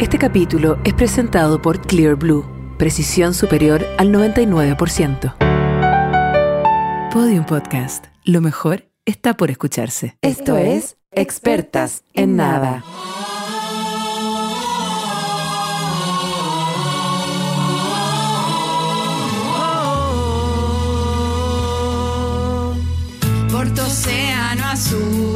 Este capítulo es presentado por Clear Blue, precisión superior al 99%. Podium Podcast. Lo mejor está por escucharse. Esto es Expertas en Nada. por tu océano azul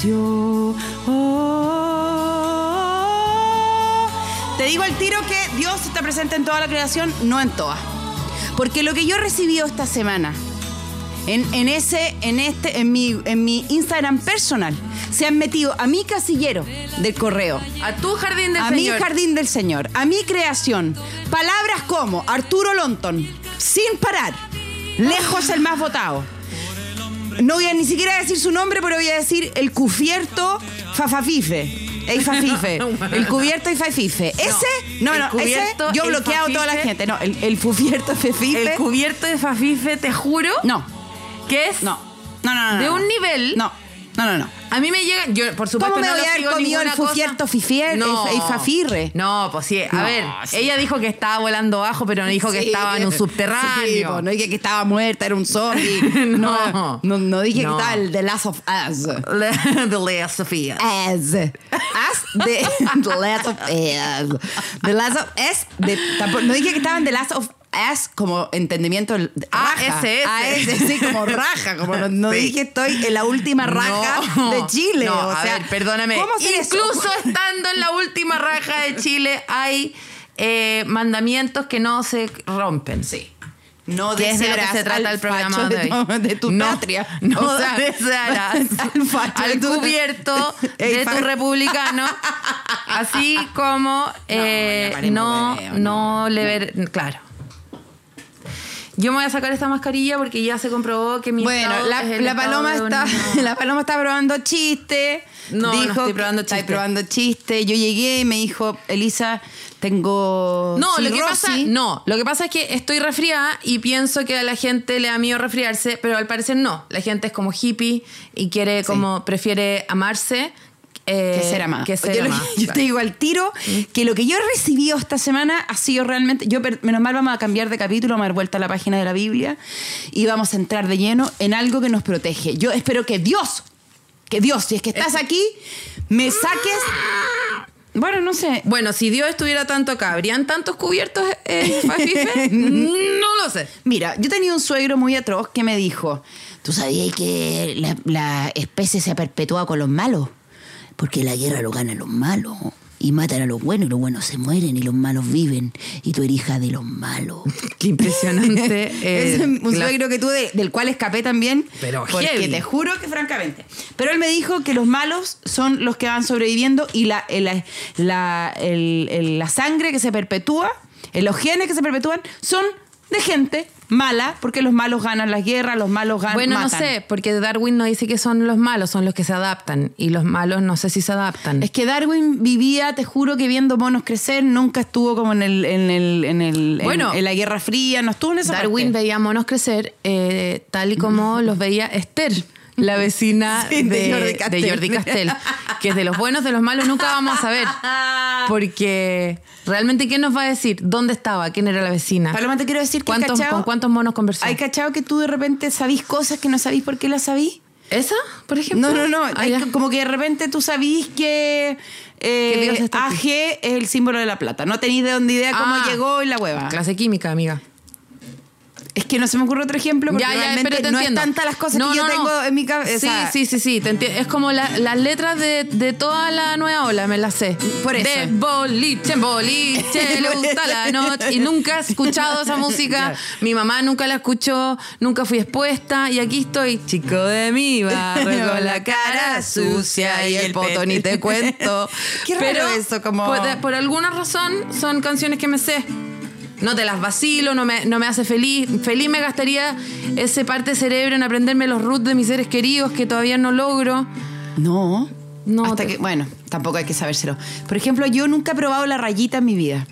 creación. Te digo al tiro que Dios está presente en toda la creación, no en todas. Porque lo que yo he recibido esta semana, en, en ese, en este, en mi, en mi Instagram personal, se han metido a mi casillero del correo, A tu jardín del a Señor. mi jardín del Señor, a mi creación, palabras como Arturo Lonton, sin parar, lejos el más votado. No voy a ni siquiera decir su nombre, pero voy a decir el cubierto Fafafife. El Fafife. El cubierto y Fafife. Ese, no, no, ese, cubierto, yo he bloqueado a toda la gente. No, el, el Fufierto Fafife. El cubierto de Fafife, te juro, No, que es no, no, no, no. de no. un nivel. No, no, no, no. A mí me llega, yo por supuesto ¿Cómo me no voy lo a haber sigo comido el ninguna cosa. Fufierto Fifier, el- el Fafirre? No, pues sí. A No, ver, sí. ella dijo que estaba volando bajo, pero no dijo que Sí. estaba en un Sí, subterráneo. pues, no dije que estaba muerta, era un zombie. No. no, no dije No. que estaba el The Last of Us. The Last Sofía. As. As de The Last of Us. The Last of Us. de- tampoco- no dije que estaban The Last of Us como entendimiento. raja. ASS. AS, sí, como raja. Como no, no Sí. dije estoy en la última raja No. de Chile. No, o a sea, ver, perdóname. Incluso estando en la última raja de Chile hay eh, mandamientos que no se rompen. Sí. No Que es de lo que se trata el programa de hoy. tu, de tu No, patria. No O sea, desearás al cubierto de tu republicano, así como eh, no, hueveo, no. le ver, claro. Yo me voy a sacar esta mascarilla porque ya se comprobó que mi Bueno, la, es el la paloma está, la paloma está probando chiste. No, estoy probando chiste. probando chiste. Yo llegué y me dijo, Elisa, tengo No, lo que cirrosis". pasa, no, lo que pasa es que estoy resfriada y pienso que a la gente le da miedo resfriarse, pero al parecer no. La gente es como hippie y quiere como prefiere amarse eh, que ser amada. que ser yo, que- te digo al tiro que lo que yo he recibido esta semana ha sido realmente. Yo, menos mal, vamos a cambiar de capítulo, vamos a dar vuelta a la página de la Biblia y vamos a entrar de lleno en algo que nos protege. Yo espero que Dios, que Dios, si es que estás aquí, me saques. Bueno, no sé. Bueno, si Dios estuviera tanto acá, ¿habrían tantos cubiertos eh, Fafife? no lo sé. Mira, yo tenía un suegro muy atroz que me dijo, ¿tú sabías que la, la especie se perpetúa con los malos? Porque la guerra lo ganan los malos. Y matan a los buenos y los buenos se mueren y los malos viven. Y tú eres hija de los malos. Qué impresionante. eh, es un la- suegro que tuve, del cual escapé también. Pero porque heavy. te juro que francamente. Pero él me dijo que los malos son los que van sobreviviendo y la, la, el- el- la sangre que se perpetúa, eh, los genes que se perpetúan, son de gente mala, porque los malos ganan las guerras, los malos ganan. Bueno, matan. no sé, porque Darwin no dice que son los malos, son los que se adaptan. Y los malos no sé si se adaptan. Es que Darwin vivía, te juro que viendo monos crecer, nunca estuvo como en el, en el, en el, en- la Guerra Fría, no estuvo en esa Darwin parte. veía monos crecer eh, tal y como los veía Esther, la vecina Sí, de de, Jordi Castell. de Jordi Castell, que es de los buenos, de los malos, nunca vamos a saber. Porque realmente, ¿quién nos va a decir? ¿Dónde estaba? ¿Quién era la vecina? Paloma, te quiero decir que ¿Cuántos, cachao- ¿Con cuántos monos conversó? ¿Hay cachado que tú de repente sabís cosas que no sabís por qué las sabís? ¿Esa, por ejemplo? No, no, no. Ah, Hay como que de repente tú sabís que, eh, AG es el símbolo de la plata. No tenéis de dónde idea cómo Ah. llegó y la hueva. Clase química, amiga. Es que no se me ocurre otro ejemplo porque Ya, ya, realmente pero te no entiendo. es tanta las cosas No, que yo no, no. tengo en mi cabeza. Sí, sí, sí, sí. te enti- es como la- las letras de, de toda la nueva ola, me las sé. Por eso. De boliche boliche, le gusta la noche. Y nunca he escuchado esa música. Mi mamá nunca la escuchó, nunca fui expuesta. Y aquí estoy, chico de mi barrio, con la cara sucia y el poto ni te cuento. Qué raro Pero eso, como- Por, por alguna razón son canciones que me sé. No te las vacilo, no me, no me hace feliz. Feliz me gastaría ese parte cerebro en aprenderme los roots de mis seres queridos que todavía no logro. No. No, Hasta te- que, bueno, tampoco hay que sabérselo. Por ejemplo, yo nunca he probado la rayita en mi vida.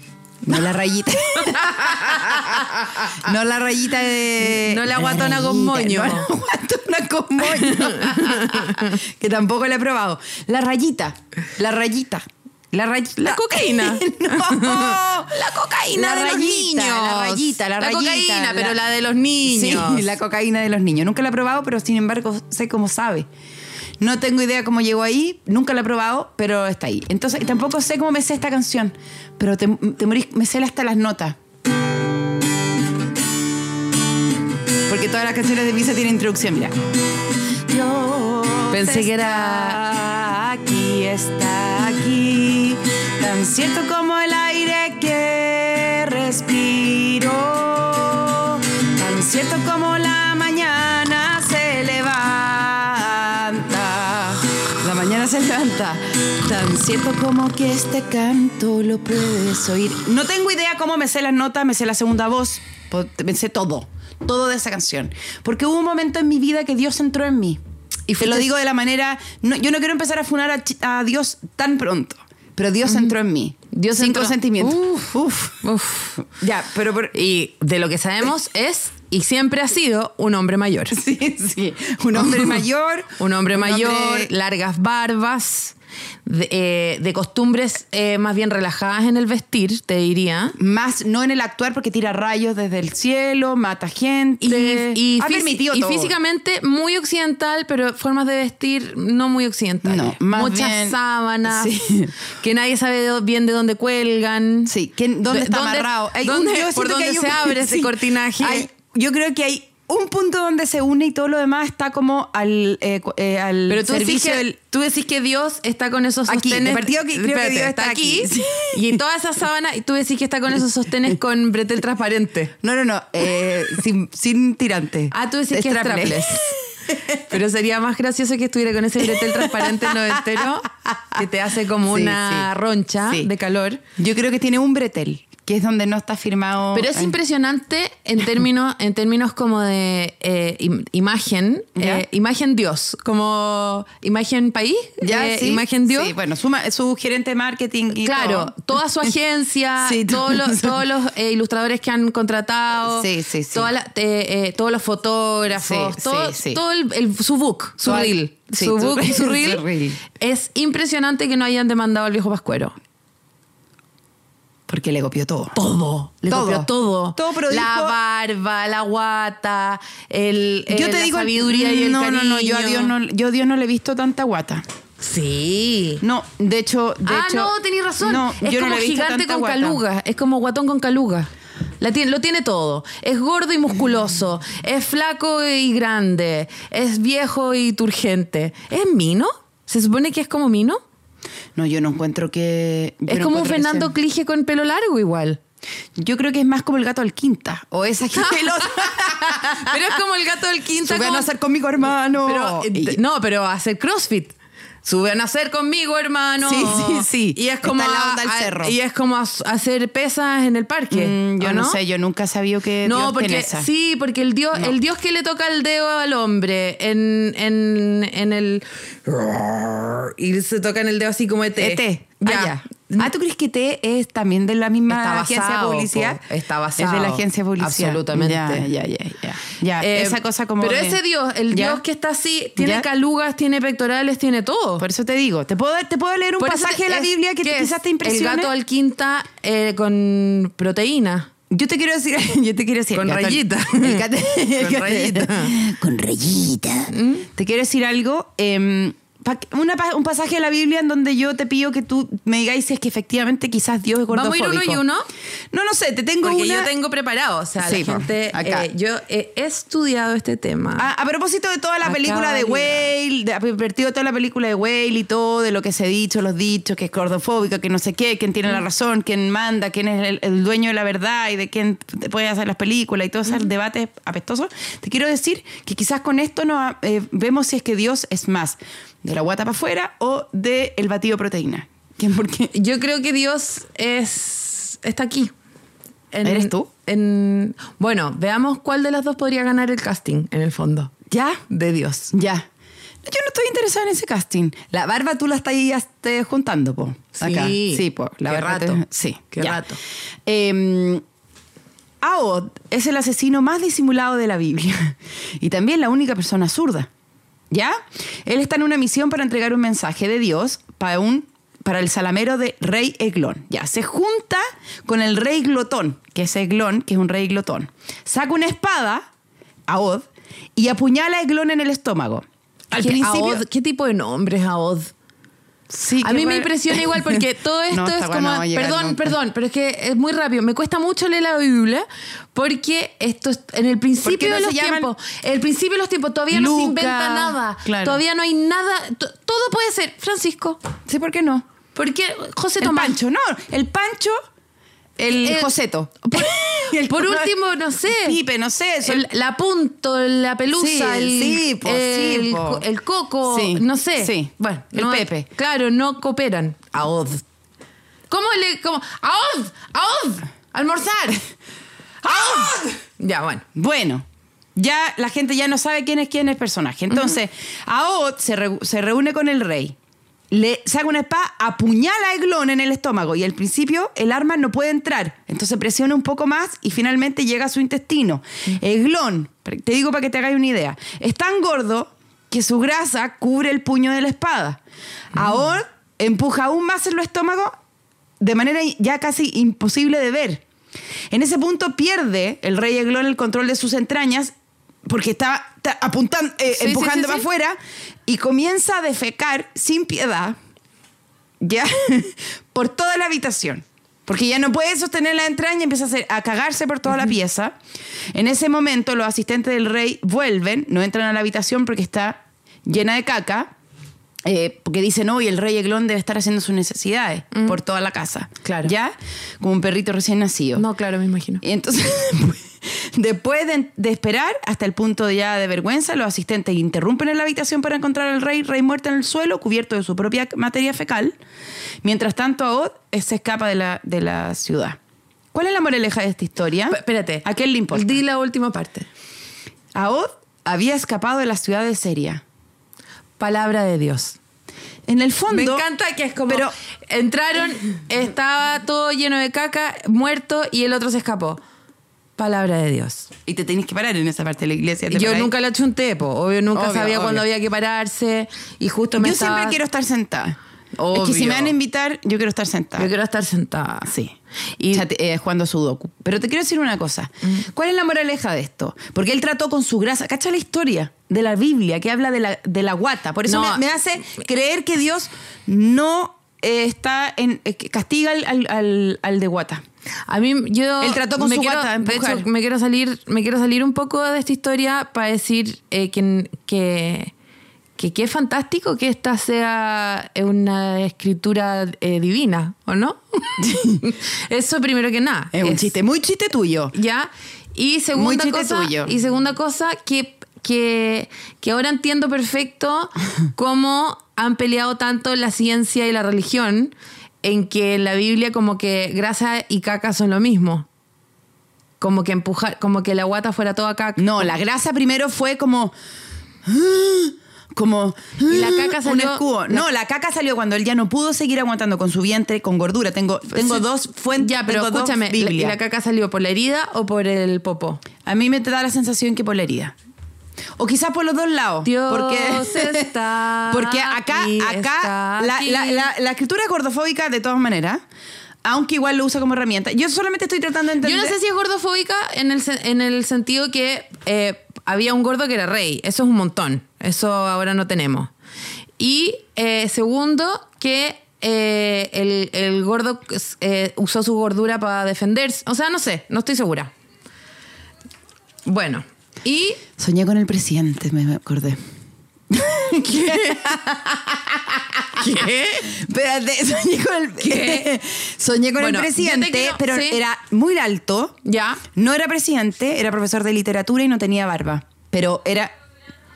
No la rayita. no la rayita de. No la guatona con moño. No la guatona con moño. que tampoco la he probado. La rayita. La rayita. La rayita. La cocaína. no. La cocaína La de los rayita, niños. La rayita, la, La rayita. cocaína, pero la de los niños. Sí, la cocaína de los niños. Nunca la he probado, pero sin embargo sé cómo sabe. No tengo idea cómo llegó ahí, nunca la he probado, pero está ahí. Entonces, tampoco sé cómo me sé esta canción, pero te, te morís- me sé hasta las notas. Porque todas las canciones de Visa tienen introducción, mira. Dios Pensé que aquí, está aquí, tan cierto como el aire que respiro, tan cierto como la mañana se levanta, la mañana se levanta, tan cierto como que este canto lo puedes oír. No tengo idea cómo me sé las notas, me sé la segunda voz, me sé todo, todo de esa canción, porque hubo un momento en mi vida que Dios entró en mí. Y te lo digo de la manera. no- yo no quiero empezar a funar a, a Dios tan pronto. Pero Dios entró en mí. Dios Sin entró. consentimiento. Uf. Uf. Uf. Ya, pero. por- Y de lo que sabemos es, y siempre ha sido, un hombre mayor. sí, sí. Un hombre mayor. Un hombre mayor, hombre- largas barbas, de, eh, de costumbres eh, más bien relajadas en el vestir, te diría. Más no en el actuar porque tira rayos desde el cielo, mata gente. Y, y ha fisi- permitido y todo. físicamente muy occidental, pero formas de vestir no muy occidentales. No, más Muchas bien- sábanas, sí. que nadie sabe bien de dónde cuelgan. Sí, ¿dónde De- está dónde- amarrado? Dónde- por dónde se un- abre ese cortinaje. Hay- yo creo que hay un punto donde se une y todo lo demás está como al, eh, eh, al Pero tú decís, que, del. tú decís que Dios está con esos Aquí, sostenes. de partida que creo que Dios está aquí. Sí. Y toda esa sábana, y tú decís que está con esos sostenes con bretel transparente. No, no, no. eh, sin, sin tirante. Ah, tú decís que es. Pero sería más gracioso que estuviera con ese bretel transparente noventero que te hace como Sí, una sí. roncha de calor. Yo creo que tiene un bretel, que es donde no está firmado. Pero es impresionante en términos, en términos como de eh, im- imagen, eh, imagen Dios, como imagen país, ¿Ya? eh, sí. imagen Dios. Sí, bueno, su, su gerente de marketing y Claro, todo. toda su agencia, Sí, todos todo. los, todos los ilustradores que han contratado, Sí, toda la- todos los fotógrafos, todo, todo el, el- su book, su reel, su book y su reel. Es impresionante que no hayan demandado al viejo Pascuero. Porque le copió todo. Todo, le Todo. copió todo. Todo, pero la dijo- barba, la guata, el, Yo eh, te la digo, sabiduría y el no, no, no, yo a cariño. Dios no, yo a Dios no le he visto tanta guata. Sí. No, de hecho, de ah, hecho, no, tenés razón. No, es yo como no gigante con guata. caluga. Es como guatón con caluga. La tiene, lo tiene todo. Es gordo y musculoso. es flaco y grande. Es viejo y turgente. ¿Es Mino? ¿Se supone que es como Mino? No, yo no encuentro que. es no como un Fernando Clige con pelo largo igual. Yo creo que es más como el gato al quinta. O esa otro. Pero es como el gato del quinta. Sube a con- nacer conmigo, hermano. Pero, eh, no, pero hacer CrossFit. Sube a nacer conmigo, hermano. Sí, sí, sí. Y es Está como en la a- onda a- cerro. y es como a- hacer pesas en el parque. Mm, yo ¿o no? sé, yo nunca sabido que No, Dios porque sí, porque el dios, el dios que le toca el dedo al hombre en, en, en el y se toca en el dedo así como ET. ET. Ya. Ah, ya. Ah, ¿tú crees que T es también de la misma agencia de publicidad? po. Está basado. Es de la agencia de publicidad. Absolutamente. Ya, ya, ya. Eh, esa cosa como. Pero de- ese dios, el ¿Ya? dios que está así, tiene ¿Ya? calugas, tiene pectorales, tiene todo. Por eso te digo, ¿te puedo, te puedo leer un Por pasaje de la es- Biblia que ¿qué te, quizás te impresione? El gato al quinta eh, con proteína. Yo te quiero decir, yo te quiero decir. Con gato- rayita. el gato- el Con rayita. Con rayita. Te quiero decir algo. em, una un pasaje de la Biblia en donde yo te pido que tú me digáis si es que efectivamente quizás Dios es ¿Vamos a ir gordofóbico. uno y uno? No, no sé, te tengo Porque una... yo tengo preparado, o sea, Sí, la gente, acá. eh, yo he estudiado este tema. A, a propósito de toda la Acaba película de Whale, de, a partir de toda la película de Whale y todo, de lo que se ha dicho, los dichos, que es gordofóbica, que no sé qué, quién tiene la razón, quién manda, quién es el, el dueño de la verdad y de quién puede hacer las películas y todo ese debate apestoso, te quiero decir que quizás con esto nos, eh, vemos si es que Dios es más de la guata para afuera o del el batido de proteína. ¿Quién por qué? Yo creo que Dios es está aquí. En- ¿Eres tú? En, bueno, veamos cuál de las dos podría ganar el casting, en el fondo. ¿Ya? De Dios. Ya. Yo no estoy interesada en ese casting. La barba tú la estás esté juntando, po. Acá. Sí. Sí, po. La Qué barba rato. te- Sí. Qué ya. rato. Eh, Aod es el asesino más disimulado de la Biblia y también la única persona zurda. ¿Ya? Él está en una misión para entregar un mensaje de Dios para un para el salamero de rey Eglón. Ya, se junta con el rey Glotón, que es Eglón, que es un rey Glotón. Saca una espada, Aod, y apuñala a Eglón en el estómago. Al ¿Qué, principio, Aod? ¿Qué tipo de nombre es Aod? Sí, A mí me impresiona igual porque todo esto No, es como. no perdón, nunca. perdón, pero es que es muy rápido. Me cuesta mucho leer la Biblia porque esto es en el principio no de los tiempos. El principio de los tiempos todavía no se inventa nada. claro. Todavía no hay nada. to- Todo puede ser Francisco. Sí, ¿por qué no? ¿Por qué José El Tomás? Pancho, no, el Pancho, el, El- Joseto. El- Por último, no sé. Pipe, no sé. El- la punto, la pelusa, Sí, el, sí, po, el, sí, po. co- el coco, no sé. sí. Bueno, El no- Pepe. Claro, no cooperan. Aod. ¿Cómo le.? Cómo? ¡Aod! ¡Aod! ¡Almorzar! ¡Aod! Ya, bueno. Bueno, ya la gente ya no sabe quién es quién es el personaje. Entonces, Aod se, re- se reúne con el rey. Le saca una espada, apuñala a Eglón en el estómago y al principio el arma no puede entrar. Entonces presiona un poco más y finalmente llega a su intestino. Eglón, te digo para que te hagáis una idea, es tan gordo que su grasa cubre el puño de la espada. Aod empuja aún más en el estómago de manera ya casi imposible de ver. En ese punto pierde el rey Eglón el control de sus entrañas porque está, está apuntando, eh, Sí, empujando sí, para afuera y comienza a defecar sin piedad, ya, por toda la habitación. Porque ya no puede sostener la entraña, empieza a, hacer- a cagarse por toda la pieza. En ese momento, los asistentes del rey vuelven, no entran a la habitación porque está llena de caca. Eh, porque dicen, hoy el rey Eglón debe estar haciendo sus necesidades por toda la casa. Claro. ¿Ya? Como un perrito recién nacido. No, claro, me imagino. Y entonces, después de, de esperar hasta el punto ya de vergüenza, los asistentes interrumpen en la habitación para encontrar al rey, rey muerto en el suelo, cubierto de su propia materia fecal. Mientras tanto, Aod eh, se escapa de la, de la ciudad. ¿Cuál es la moraleja de esta historia? P- Espérate. ¿A quién le importa? Di la última parte. Aod había escapado de la ciudad de Seria. Palabra de Dios. En el fondo... Me encanta que es como. Pero entraron, estaba todo lleno de caca, muerto y el otro se escapó. Palabra de Dios. Y te tenés que parar en esa parte de la iglesia. ¿te Yo paráis? nunca la chunté, po. Obvio, nunca Obvio, sabía cuándo había que pararse. Y justo me Yo estaba- siempre quiero estar sentada. Es Obvio. que si me van a invitar, yo quiero estar sentada. Yo quiero estar sentada. Sí. Y- Y eh, jugando sudoku. Pero te quiero decir una cosa. ¿Cuál es la moraleja de esto? Porque él trató con su grasa. ¿Cacha la historia de la Biblia que habla de la, de la guata? Por eso No. me, me hace creer que Dios no eh, está en. eh, castiga al, al- al- de guata. A mí, yo. Él trató con me su quiero, guata, De hecho, me quiero salir, me quiero salir un poco de esta historia para decir eh, que, que, que qué fantástico que esta sea una escritura eh, divina, ¿o no? Eso primero que nada. Es un chiste, muy chiste tuyo. ¿Ya? Y segunda cosa, tuyo. y segunda cosa que, que, que ahora entiendo perfecto cómo han peleado tanto la ciencia y la religión en que en la Biblia como que grasa y caca son lo mismo. Como que empujar, como que la guata fuera toda caca. No, la grasa primero fue como. Como. Y la caca un escudo. No, la caca salió cuando él ya no pudo seguir aguantando con su vientre, con gordura. Tengo, tengo Sí. dos fuentes. Ya, pero tengo dos escúchame, la- ¿y Biblias. la caca salió por la herida o por el popó? A mí me te da la sensación que por la herida. O quizás por los dos lados. Dios porque, está Porque acá, aquí, acá la, la- la- la escritura es gordofóbica de todas maneras, aunque igual lo usa como herramienta. Yo solamente estoy tratando de Yo entender. no sé si es gordofóbica en el, en el sentido que eh, había un gordo que era rey. Eso es un montón. Eso ahora no tenemos. Y eh, segundo, que eh, el, el gordo eh, usó su gordura para defenderse. O sea, no sé, no estoy segura. Bueno, y Soñé con el presidente, me acordé. ¿Qué? Espérate, soñé con el, ¿Qué? soñé con Bueno, el presidente, quiero- pero sí. era muy alto. Ya. No era presidente, era profesor de literatura y no tenía barba. Pero era.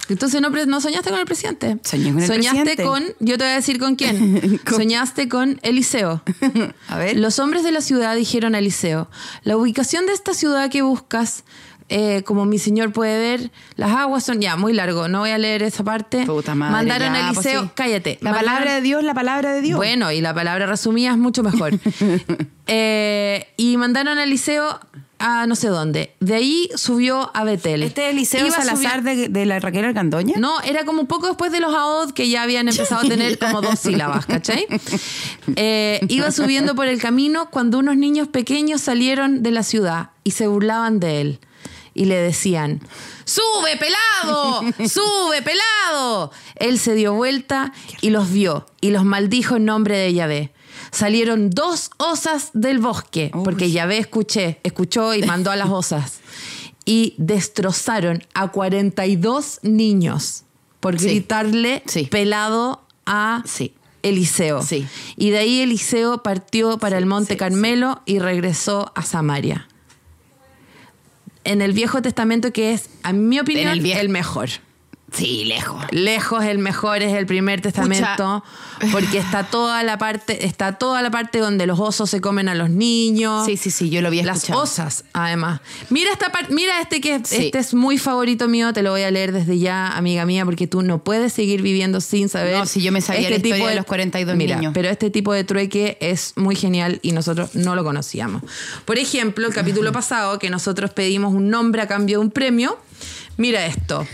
Entonces no, soñaste con el presidente. Soñé con el Soñaste presidente. con, yo te voy a decir con quién. Con- Soñaste con Eliseo. A ver. Los hombres de la ciudad dijeron a Eliseo, la ubicación de esta ciudad que buscas, eh, como mi señor puede ver, las aguas son ya muy largo, no voy a leer esa parte. Puta madre. Mandaron ya, a pues Eliseo, sí. cállate. La Mandaron- palabra de Dios, la palabra de Dios. Bueno, y la palabra resumida es mucho mejor. Eh, y mandaron a Eliseo a no sé dónde. De ahí subió a Betel. ¿Este es Eliseo Iba Salazar de, de la Raquel Argandoña? no, era como un poco después de los AOD que ya habían empezado a tener como dos sílabas, ¿cachai? Eh, iba subiendo por el camino cuando unos niños pequeños salieron de la ciudad y se burlaban de él. Y le decían, ¡Sube, pelado! ¡Sube, pelado! Él se dio vuelta y los vio y los maldijo en nombre de Yahvé. Salieron dos osas del bosque, porque Yahvé escuché, escuchó y mandó a las osas. Y destrozaron a 42 niños por Sí. gritarle Sí. pelado a Sí. Eliseo. Sí. Y de ahí Eliseo partió para el Monte sí, Carmelo y regresó a Samaria. En el Viejo Testamento, que es, a mi opinión, el mejor. Sí, lejos. Lejos el mejor es el primer testamento porque está toda la parte está toda la parte donde los osos se comen a los niños Sí, sí, sí, yo lo había las escuchado. osas además mira esta parte mira este que Sí. este es muy favorito mío te lo voy a leer desde ya amiga mía porque tú no puedes seguir viviendo sin saber No, si yo me sabía la historia de los 42 mira, niños. pero este tipo de trueque es muy genial y nosotros no lo conocíamos por ejemplo el capítulo pasado que nosotros pedimos un nombre a cambio de un premio mira esto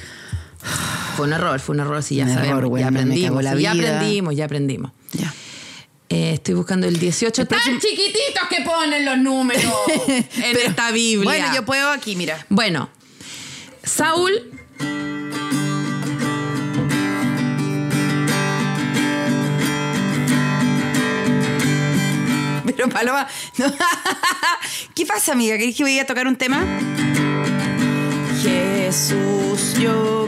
fue un error, fue un error, sí, ya Un sabemos. error, bueno, ya aprendimos, la sí, ya vida. aprendimos, ya aprendimos. Ya. Eh, estoy buscando el 18. ¡Tan chiquititos que ponen los números en Pero- esta Biblia! Bueno, yo puedo aquí, mira. Bueno, Saúl. Pero Paloma. no. ¿Qué pasa, amiga? ¿Querés que voy a tocar un tema? Jesús, yo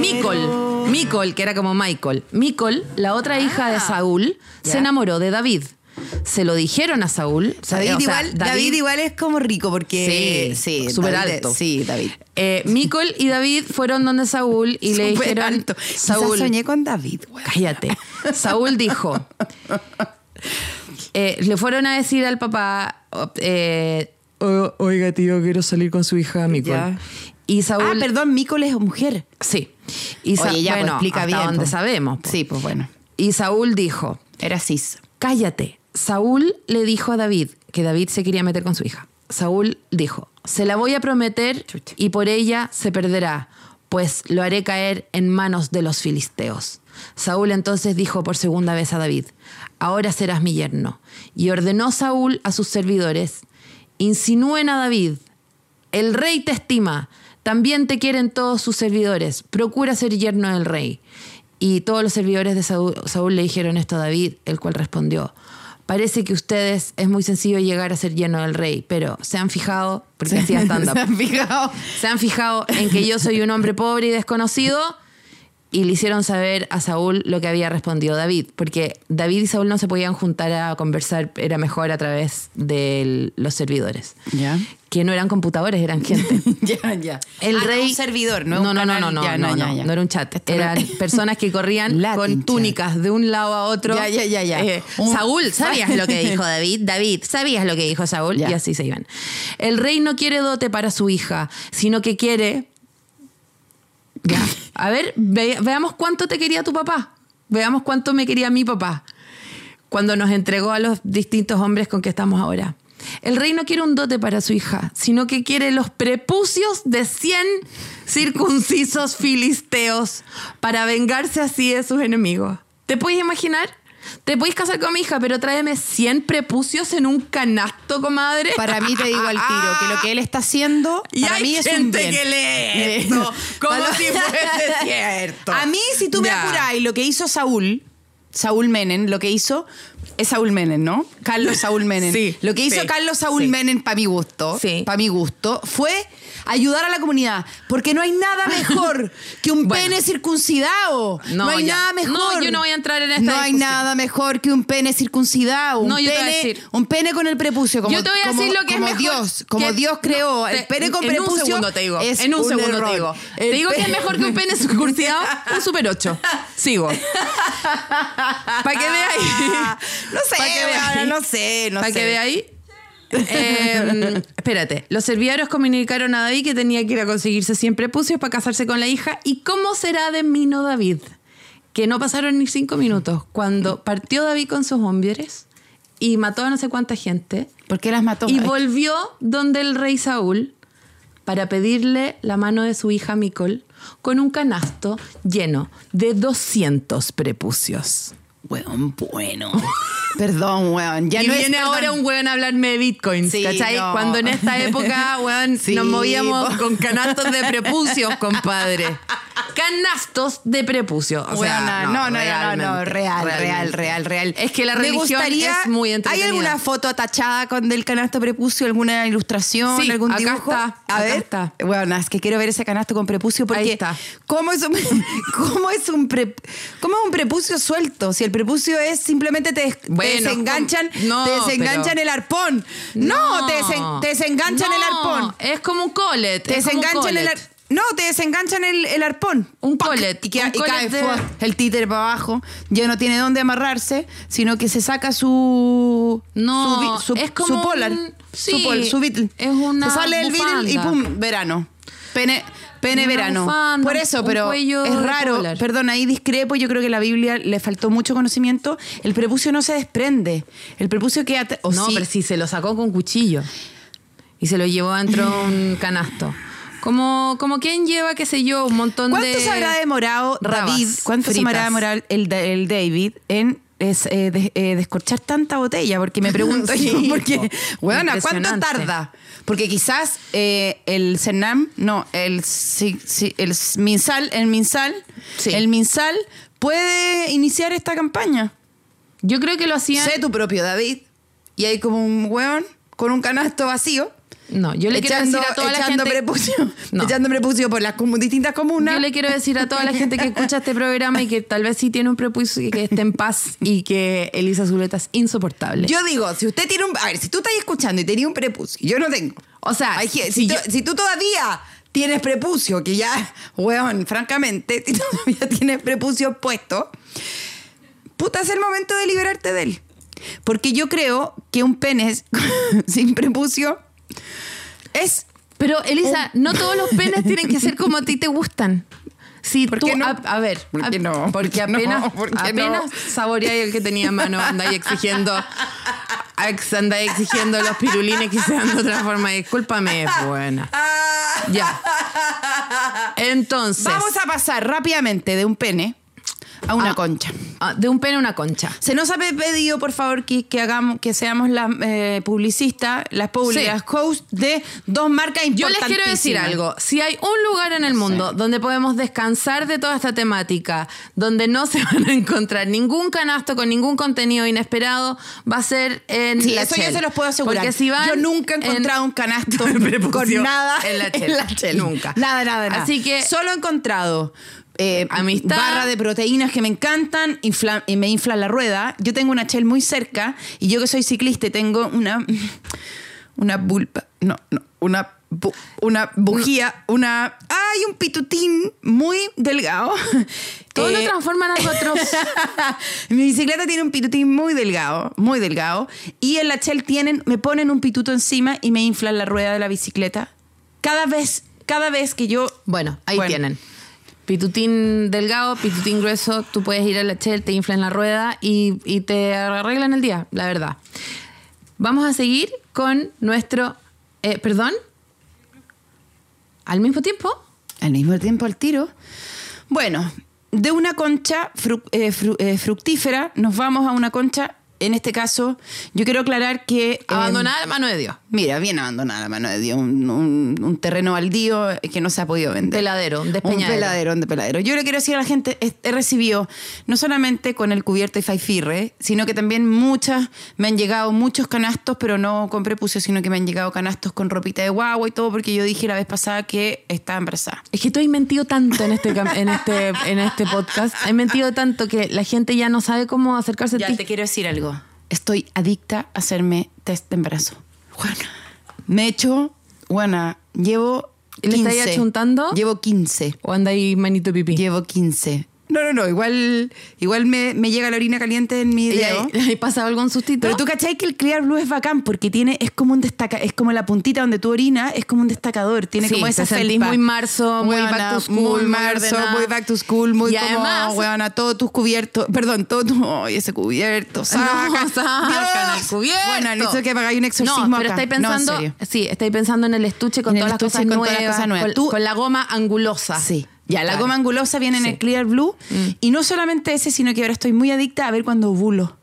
Micol, Micol, que era como Michael. Micol, la otra hija de Saúl, Ah. se enamoró de David. Se lo dijeron a Saúl. David, o sea, igual, David, igual es como rico porque. Sí, sí súper alto. Sí, David. Eh, Micol y David fueron donde Saúl y le dijeron. alto. Saúl, soñé con David, güey. Cállate. Saúl dijo. eh, le fueron a decir al papá. eh, "O- Oiga, tío, quiero salir con su hija, Micol. Ya. Y Saúl. Ah, perdón, Micol es mujer. Sí. Y Sa- Oye, ya, pues, bueno, explica bien, donde pues. sabemos. pues. Sí, pues bueno. Y Saúl dijo: Era cis. Cállate. Saúl le dijo a David que David se quería meter con su hija. Saúl dijo, se la voy a prometer y por ella se perderá, pues lo haré caer en manos de los filisteos. Saúl entonces dijo por segunda vez a David, ahora serás mi yerno. Y ordenó Saúl a sus servidores, insinúen a David, el rey te estima, también te quieren todos sus servidores, procura ser yerno del rey. Y todos los servidores de Saúl, Saúl le dijeron esto a David, el cual respondió, parece que ustedes es muy sencillo llegar a ser yerno del rey, pero se han fijado, porque hacía stand-up, ¿Se han fijado? se han fijado en que yo soy un hombre pobre y desconocido y le hicieron saber a Saúl lo que había respondido David, porque David y Saúl no se podían juntar a conversar, era mejor a través de los servidores, Ya. que no eran computadores, eran gente. ya, ya. El Ah, no, rey. un servidor, no No, un no, no, no, no, Ya, no, no, ya. no era un chat. Esto Eran personas que corrían con chat. túnicas de un lado a otro. Ya, ya, ya, ya. Eh, Un- Saúl, ¿sabías lo que dijo David? David, ¿sabías lo que dijo Saúl? Y así se iban. El rey no quiere dote para su hija, sino que quiere. A ver, ve- veamos cuánto te quería tu papá. Veamos cuánto me quería mi papá cuando nos entregó a los distintos hombres con que estamos ahora. El rey no quiere un dote para su hija, sino que quiere los prepucios de 100 circuncisos filisteos para vengarse así de sus enemigos. ¿Te puedes imaginar? Te podéis casar con mi hija, pero tráeme 100 prepucios en un canasto, comadre. Para mí te digo al tiro que lo que él está haciendo Y para hay mí es un gente bien. que lee esto, como si fuese cierto. A mí, si tú me Ya. apuráis lo que hizo Saúl, Saúl Menem, lo que hizo es Saúl Menem, ¿no? Carlos Saúl Menem. Sí, lo que hizo sí, Carlos Saúl sí. Menem, para mi gusto, Sí. para mi gusto, fue ayudar a la comunidad. Porque no hay nada mejor que un Bueno. pene circuncidado. No, hay ya. nada mejor. No, yo no voy a entrar en esta No hay nada mejor que un pene circuncidado. Un, No, yo te voy a decir. un pene con el prepucio. Como, Yo te voy a como- decir lo que es mejor Dios, como que- Dios creó No, el pene con en prepucio. un segundo te digo. en un, segundo error. te digo. El te digo que es mejor que un pene circuncidado, un super 8. Sigo. Para que veáis. No sé, no sé, no Para que veáis. Eh, espérate, los serviarios comunicaron a David que tenía que ir a conseguirse 100 prepucios para casarse con la hija. ¿Y cómo será de Mino David? Que no pasaron ni cinco minutos cuando partió David con sus hombres y mató a no sé cuánta gente ¿Por qué las mató? y volvió donde el rey Saúl para pedirle la mano de su hija Micol con un canasto lleno de 200 prepucios. Weón, bueno. Perdón, weón. Ya y no viene ahora un weón a hablarme de bitcoins, Sí, ¿cachai? no. Cuando en esta época, weón, Sí, nos movíamos po. con canastos de prepucios, compadre. Canastos de prepucios. O sea, no, no, no, no, no, real, real, real, real. Es que la Me religión gustaría- es muy ¿Hay entretenida. alguna foto tachada con del canasto prepucio? ¿Alguna ilustración? Sí, ¿Algún acá dibujo? está, A acá ver. está. Bueno, es que quiero ver ese canasto con prepucio porque Ahí está. ¿cómo es un, cómo es un, pre- cómo es un prepucio suelto? Si el prepucio es simplemente te, des- te Bueno, desenganchan, no, te desenganchan pero- el arpón. No, te, desen- te desenganchan el arpón. Es como un collet. Te desenganchan el No, te desenganchan el, el arpón. Un ¡Pac! collet, Y, queda- un y cae el títere para abajo. Ya no tiene dónde amarrarse, sino que se saca su. No, su, su, es como su polar. un- su, sí, pol- su Beatle. es una Se sale el Beatle y pum, verano. Pene. Pene verano. bufanda, Por eso, pero es raro. Perdón, ahí discrepo. Yo creo que la Biblia le faltó mucho conocimiento. El prepucio no se desprende. El prepucio queda. no, sí. pero sí, se lo sacó con cuchillo. Y se lo llevó dentro de un canasto. Como, como quien lleva, qué sé yo, un montón ¿Cuánto de. se habrá demorado David? ¿Cuánto se habrá demorado el, el David en es, eh, de- eh, descorchar tanta botella? Porque me pregunto Sí, yo, porque, po. bueno, ¿cuánto Impresionante. tarda? Porque quizás eh, el Cernam, no, el, sí, sí, el Minsal, el Minsal, el Minsal puede iniciar esta campaña. Yo creo que lo hacían. Sé tu propio David. Y hay como un hueón con un canasto vacío. No, yo le quiero decir a toda la echando gente. prepucio, No. echando prepucio por las distintas comunas. Yo le quiero decir a toda la gente que escucha este programa y que tal vez sí tiene un prepucio y que esté en paz y que Elisa Zuleta es insoportable. Yo digo, si usted tiene un. A ver, si tú estás escuchando y tenías un prepucio, yo no tengo. O sea, Hay si si, tú, yo- si tú todavía tienes prepucio, que ya, weón, francamente, si todavía tienes prepucio puesto, puta, es el momento de liberarte de él. Porque yo creo que un pene sin prepucio es. Pero Elisa, no todos los penes tienen que ser como a ti te gustan. Si ¿Por tú, qué no? a, a ver, ¿Por qué no? porque apenas, ¿Por qué apenas no? saboreáis el que tenía en mano, andáis exigiendo, ex- andáis exigiendo los pirulines que sean de otra forma. Discúlpame, es buena. Ya. Entonces, Vamos a pasar rápidamente de un pene a una Ah. concha. ah, de un pene a una concha. Se nos ha pedido, por favor, que, que hagamos, que seamos las eh, publicistas, las públicas Sí. host de dos marcas Yo les quiero decir algo. Si hay un lugar en el mundo donde podemos descansar de toda esta temática, donde no se van a encontrar ningún canasto con ningún contenido inesperado, va a ser en Sí, la eso yo se los puedo asegurar. Porque si van yo nunca he en- encontrado un canasto con nada en la Shell. Shell. Nunca. Nada, nada, nada. Así que- Solo he encontrado eh, Amistad. barra de proteínas que me encantan infla- y me inflan la rueda. Yo tengo una Shell muy cerca y yo que soy ciclista tengo una una bulpa, no, no, una bu- una bujía, una hay un pitutín muy delgado. Todo lo Eh, transforman a nosotros. Mi bicicleta tiene un pitutín muy delgado, muy delgado. Y en la Shell tienen, me ponen un pituto encima y me inflan la rueda de la bicicleta. Cada vez, cada vez que yo. Bueno, ahí Bueno. tienen. Pitutín delgado, pitutín grueso, tú puedes ir a la Shell, te inflan la rueda y, y te arreglan el día, la verdad. Vamos a seguir con nuestro... eh, ¿Perdón? ¿Al mismo tiempo? Al mismo tiempo al tiro. Bueno, de una concha eh, eh, fructífera nos vamos a una concha, en este caso, yo quiero aclarar que... eh, Abandonada la mano de Dios. Mira, bien abandonada la mano de Dios, un, un- un terreno baldío que no se ha podido vender. Peladero, un Un despeñadero. peladero, un peladero. Yo le quiero decir a la gente, he, recibido no solamente con el cubierto y faifirre, sino que también muchas, me han llegado muchos canastos, pero no con prepucio, sino que me han llegado canastos con ropita de guagua y todo, porque yo dije la vez pasada que estaba embarazada. Es que tú has mentido tanto en este, en este, en este podcast. Has mentido tanto que la gente ya no sabe cómo acercarse a Ya ti. te quiero decir algo. Estoy adicta a hacerme test de embarazo. Juana. Me he hecho, Juana, llevo ¿Y le 15. estáis achuntando? Llevo 15. ¿O anda ahí manito pipí? Llevo 15. No, no, no. Igual, igual me, me llega la orina caliente en mi ¿Y dedo. ahí, ahí pasa algún sustito? Pero tú cachai que el Clear Blue es bacán porque tiene, es como un destaca, es como la puntita donde tú orinas, es como un destacador, tiene Sí, como esa felpa. muy marzo, muy Huevona, back to school, muy muy marzo, ordenada. muy back to school, muy Y como, además- huevona, todos tus cubiertos, perdón, todo tu, ay, ese cubierto, saca, No, sacan el cubierto. Bueno, necesito que hagáis un exorcismo No, pero acá. estáis No, en pensando, serio. sí, estáis pensando en el estuche con En el todas las estuche cosas con todas nuevas, las cosas nuevas. Con, Tú- con la goma angulosa. Sí. Ya, la Claro. goma angulosa viene en el Clear Blue. Y no solamente ese, sino que ahora estoy muy adicta a ver cuando ovulo.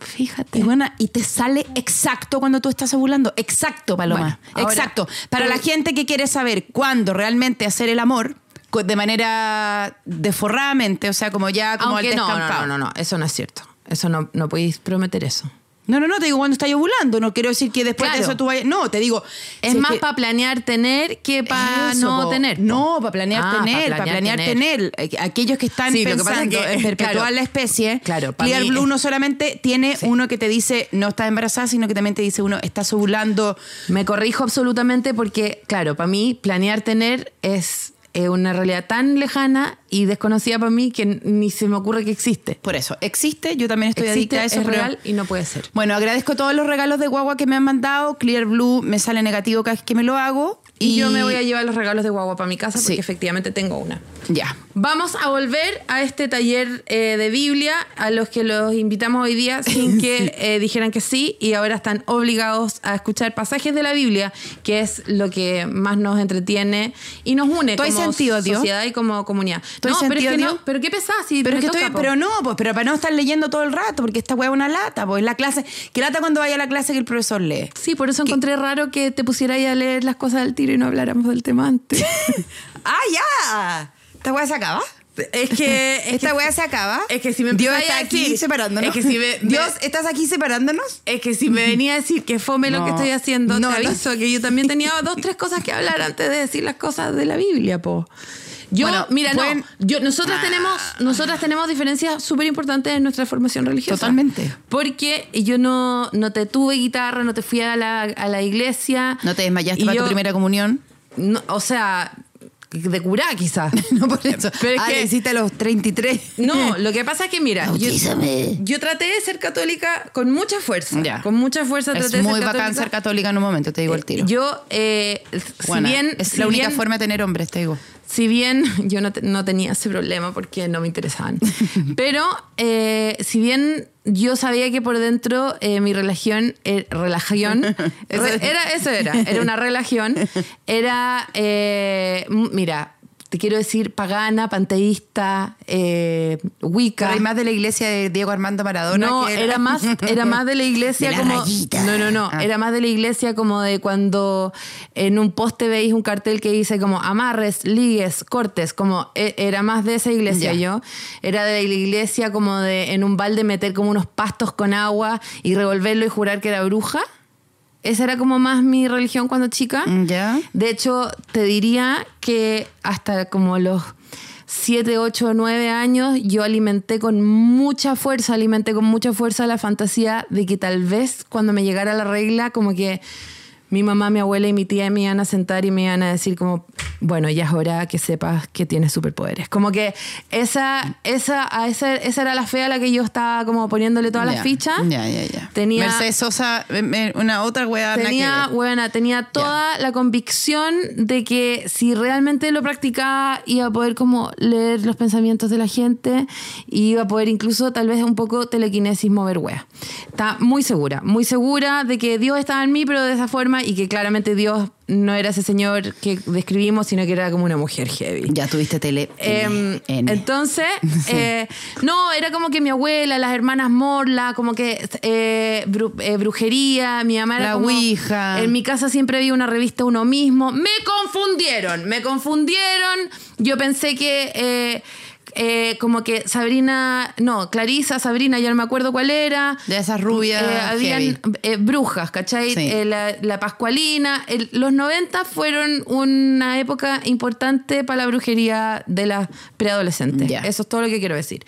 Fíjate. Y bueno, y te sale exacto cuando tú estás ovulando. Exacto, Paloma. Bueno, ahora- exacto. Para pero- la gente que quiere saber cuándo realmente hacer el amor, de manera desforradamente, o sea, como ya como Aunque el no, no, descampado. no, no, no, eso no es cierto. Eso no, no podéis prometer eso. No, no, no, te digo cuando estás ovulando. No quiero decir que después de eso tú vayas. No, te digo. Es si más que- para planear tener que para no po. tener. po. No, para planear Ah, tener, pa' para planear tener. Eh, Aquellos que están Sí, que pensando es que, en perpetuar claro, la especie, claro, Clear mí Blue no solamente tiene Sí. uno que te dice no estás embarazada, sino que también te dice uno estás ovulando. Me corrijo absolutamente porque, claro, para mí planear tener es eh, una realidad tan lejana y desconocida para mí que ni se me ocurre que existe. Por eso, existe, yo también estoy existe, adicta a eso. es pero- real y no puede ser. Bueno, agradezco todos los regalos de guagua que me han mandado. Clear Blue me sale negativo cada vez que me lo hago. Y, yo me voy a llevar los regalos de guagua para mi casa porque Sí. efectivamente tengo una. Ya. Vamos a volver a este taller eh, de Biblia a los que los invitamos hoy día sin que eh, dijeran que sí y ahora están obligados a escuchar pasajes de la Biblia, que es lo que más nos entretiene y nos une ¿Tú has como sentido sociedad y como comunidad. ¿Tú has No, pero es sentido que no, pero qué pesada si Pero, es que toca, estoy, pero no, pues, pero para no estar leyendo todo el rato, porque esta hueá es una lata, pues la clase, que lata cuando vaya a la clase que el profesor lee. Sí, por eso encontré raro que te pusieras ahí a leer las cosas del y no habláramos del tema antes. ¡Ah, ya! ¿Esta hueá se acaba? es que es ¿Esta hueá se acaba? es que si me Dios está aquí decir- separándonos. es que si me- Dios, me- ¿estás aquí separándonos? Es que si me venía a decir que fome lo No. que estoy haciendo, No, te no. aviso que yo también tenía dos, tres cosas que hablar antes de decir las cosas de la Biblia, po. Yo, Bueno, mira, pueden- no, yo, nosotras tenemos, nosotras tenemos diferencias súper importantes en nuestra formación religiosa. Totalmente. Porque yo no, no te tuve guitarra, no te fui a la, a la iglesia. ¿No te desmayaste Y para tu primera comunión? no, o sea, de curá quizás. No, por eso. Pero es ah, que- hiciste a los 33. No, lo que pasa es que mira, yo, yo traté de ser católica con mucha fuerza. Ya. Con mucha fuerza Es traté de muy ser bacán católica. ser católica en un momento, te digo el tiro. Yo, eh, Bueno, si bien. es si la única bien- forma de tener hombres, te digo. Si bien yo no, te- no tenía ese problema porque no me interesaban. Pero eh, si bien yo sabía que por dentro eh, mi religión, eh, re- era, eso era, era una relación, era, mira, te quiero decir pagana, panteísta, eh, wicca. Pero hay más de la iglesia de Diego Armando Maradona. No, que era más, era más de la iglesia De la como. rayita. No, no, no. Ah. Era más de la iglesia como de cuando en un poste veis un cartel que dice como amarres, ligues, cortes. Como e- era más de esa iglesia Ya. yo. Era de la iglesia como de en un balde meter como unos pastos con agua y revolverlo y jurar que era bruja. Esa era como más mi religión cuando chica. Ya. De hecho, te diría que hasta como los 7, 8, 9 años yo alimenté con mucha fuerza, alimenté con mucha fuerza la fantasía de que tal vez cuando me llegara la regla, como que mi mamá, mi abuela y mi tía me iban a sentar y me iban a decir como, bueno, ya es hora que sepas que tienes superpoderes. Como que esa, esa, a esa, esa era la fe a la que yo estaba como poniéndole todas Ya, las fichas. Ya, ya, ya. Tenía- Mercedes Sosa, eh, una otra que Tenía, buena, tenía toda la convicción de que si realmente lo practicaba iba a poder como leer los pensamientos de la gente y iba a poder incluso tal vez un poco telequinesis mover wea. Estaba muy segura, muy segura de que Dios estaba en mí, pero de esa forma y que claramente Dios no era ese señor que describimos, sino que era como una mujer heavy. Ya tuviste tele. Em, N. entonces, eh, no, era como que mi abuela, las hermanas Morla, como que eh, bru- eh, brujería, mi mamá era La como- Ouija. En mi casa siempre había una revista Uno mismo. Me confundieron, me confundieron. Yo pensé que... eh, como que Sabrina, no, Clarisa, Sabrina, ya no me acuerdo cuál era. De esas rubias Eh, habían eh, brujas, ¿cachai? Sí. La, la Pascualina. El- los 90 fueron una época importante para la brujería de las preadolescentes. Eso es todo lo que quiero decir.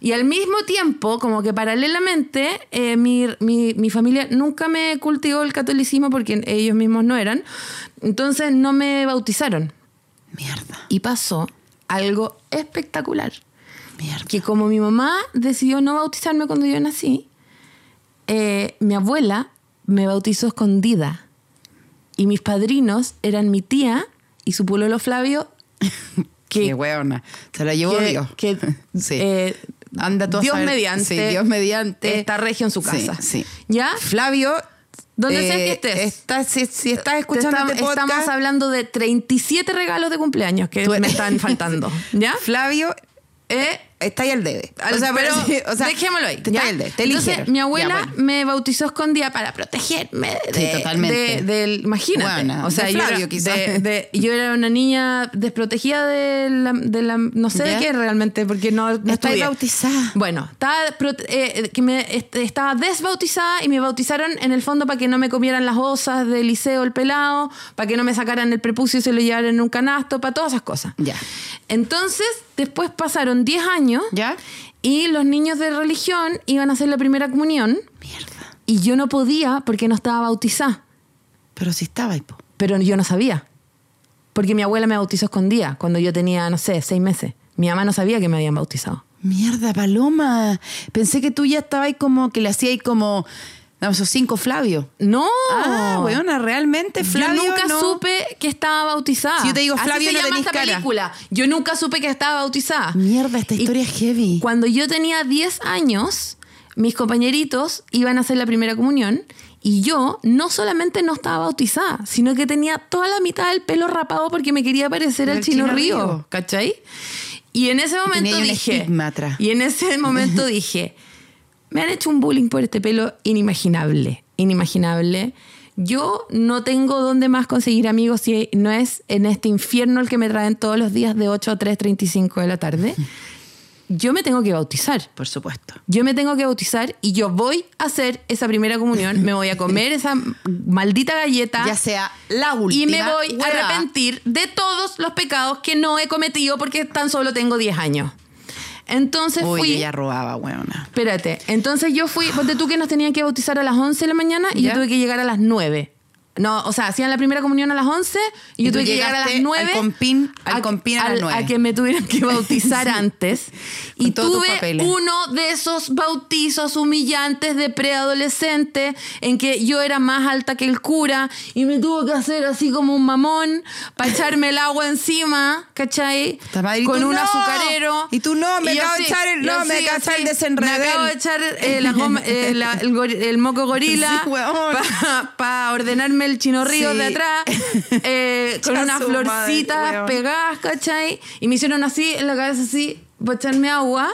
Y al mismo tiempo, como que paralelamente, mi, mi- mi familia nunca me cultivó el catolicismo porque ellos mismos no eran. Entonces no me bautizaron. Mierda. Y pasó algo espectacular Mierda. que como mi mamá decidió no bautizarme cuando yo nací, eh, mi abuela me bautizó escondida. Y mis padrinos eran mi tía y su pololo Flavio, que, Qué hueona. Se la llevó Dios. que, sí. eh, Anda a Dios mediante, Sí, Dios mediante. está regio en su Sí, casa. sí. ¿Ya? Flavio. Donde eh, sea que estés. estás- si, si estás escuchando estam- este podcast. Estamos hablando de 37 regalos de cumpleaños que me están faltando. ¿Ya? Flavio Eh, está ahí al debe. Al- pero dejémoslo ahí. Está ahí al debe. Te Entonces, mi abuela Ya, bueno. me bautizó escondida para protegerme de, Sí, totalmente. de- del- imagínate. Buena. o sea, De yo, Flavio, era, de- yo era una niña desprotegida de la, de la- no sé ¿Ya? de qué realmente, porque no, no estudié. bautizada. Bueno, estaba, eh, que me, est- estaba desbautizada y me bautizaron en el fondo para que no me comieran las osas del liceo, el pelado, para que no me sacaran el prepucio y se lo llevaran en un canasto, para todas esas cosas. Ya. Entonces, después pasaron 10 años ¿Ya? y los niños de religión iban a hacer la primera comunión Mierda. y yo no podía porque no estaba bautizada, Pero si estaba ahí, po. pero yo no sabía. Porque mi abuela me bautizó escondida cuando yo tenía, no sé, seis meses. Mi mamá no sabía que me habían bautizado. Mierda, Paloma. Pensé que tú ya estabas ahí como que le hacía ahí como. Esos cinco Flavio. No. Ah, weona, realmente Flavio. yo nunca no- supe que estaba bautizada. Si yo te digo Así Flavio, se no llama esta cara. película. Yo nunca supe que estaba bautizada. Mierda, esta Y historia es heavy. Cuando yo tenía 10 años, mis compañeritos iban a hacer la primera comunión y yo no solamente no estaba bautizada, sino que tenía toda la mitad del pelo rapado porque me quería parecer al Chino, Chino Río, Río. ¿cachai? Y en ese momento tenía dije, y en ese momento dije, me han hecho un bullying por este pelo inimaginable, inimaginable. Yo no tengo dónde más conseguir amigos si no es en este infierno el que me traen todos los días de 8 a 3.35 de la tarde. Yo me tengo que bautizar. Por supuesto. Yo me tengo que bautizar y yo voy a hacer esa primera comunión, me voy a comer esa maldita galleta Ya sea la última. y me voy a arrepentir de todos los pecados que no he cometido porque tan solo tengo 10 años. Entonces Uy, fui... ella robaba, weona. Espérate, entonces yo fui, ponte tú que nos tenían que bautizar a las 11 de la mañana y ¿Ya? yo tuve que llegar a las 9. No, o sea, hacían la primera comunión a las 11 y, Y yo tuve que llegar a las llegaste 9. al compín- al a- compín a las al- 9. A que me tuvieran que bautizar antes. Y tuve uno de esos bautizos humillantes de preadolescente en que yo era más alta que el cura y me tuvo que hacer así como un mamón para echarme el agua encima, ¿cachai? Madre, Con un no. azucarero. Y tú no, me acabo de echar el- no, me acabo de el desenredel. Me acabo de echar eh, la goma- eh, la- el, moco gorila Sí, para ordenarme el chino río Sí. de atrás eh, con unas madre, florcitas weón. pegadas, ¿cachai? Y me hicieron así en la cabeza, así, para echarme agua.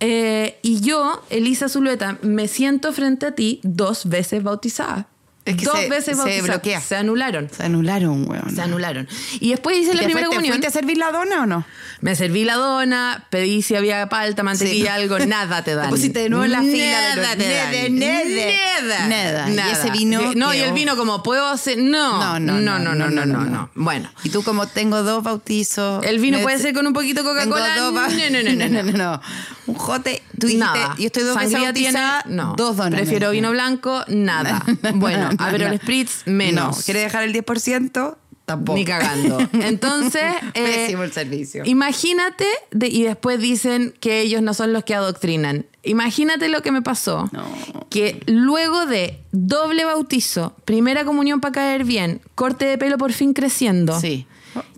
Eh, y yo, Elisa Zulueta, me siento frente a ti dos veces bautizada. Es que dos se- veces se bloquea. Se anularon. Se anularon, weona. Se anularon. Y después hice la ¿Te primera comunión. ¿Fuiste a servir la dona o no? Me serví la dona, pedí si había palta, mantequilla, Sí. algo, nada te dan. Te pusiste de nuevo en la fila Nada te dan. nada, nada. Nada. Nada. Y ese vino No, y el vino como, ¿puedo hacer? No. No, no, no, no, no, no, no. Bueno. Y tú como tengo dos bautizos. El vino puede ser con un poquito de Coca-Cola. No, no, no, no, no. no. Un jote. Tú dijiste, Nada. yo estoy dos veces bautizada, tiene, no. dos donas. Prefiero vino blanco, nada. Bueno, a ver, el spritz, menos. No. ¿Quieres dejar el 10%? Tampoco. Ni cagando. Entonces, eh, Pésimo el servicio. imagínate, de- y después dicen que ellos no son los que adoctrinan. Imagínate lo que me pasó. No. Que luego de doble bautizo, primera comunión para caer bien, corte de pelo por fin creciendo. Sí.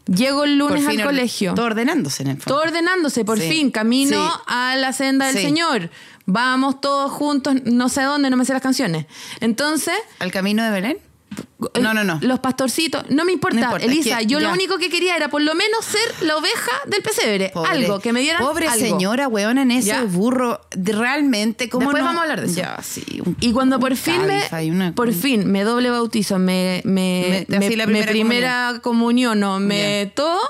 Llego el lunes al colegio. Todo ordenándose en el fondo. Todo ordenándose, por Sí, fin, camino sí. a la senda del Sí. Señor. Vamos todos juntos, no sé dónde, no me sé las canciones. Entonces, ¿Al camino de Belén? No, no, no. los pastorcitos, no me importa, No importa, es Elisa, que yo ya. lo único que quería era por lo menos ser la oveja del pesebre, Pobre- algo, que me dieran Pobre algo. señora, weona, en ese Ya. burro. realmente, ¿cómo Después no? vamos a hablar de eso. Ya, sí. un- Y cuando por fin me, una- por fin me doble bautizo, me, me, Me- la me primera primera comunión, no, me todo,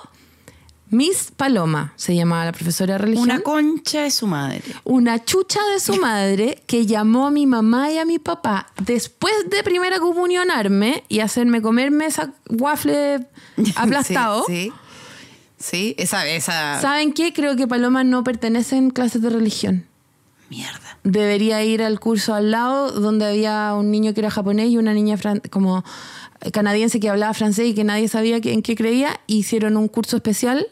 Miss Paloma se llamaba la profesora de religión. Una concha de su madre. una chucha de su madre que llamó a mi mamá y a mi papá después de primera comunionarme y hacerme comerme esa waffle aplastado. Sí, sí. Sí, esa, esa ¿Saben qué? Creo que Paloma no pertenece en clases de religión. mierda. Debería ir al curso al lado donde había un niño que era japonés y una niña como canadiense que hablaba francés y que nadie sabía en qué creía. Hicieron un curso especial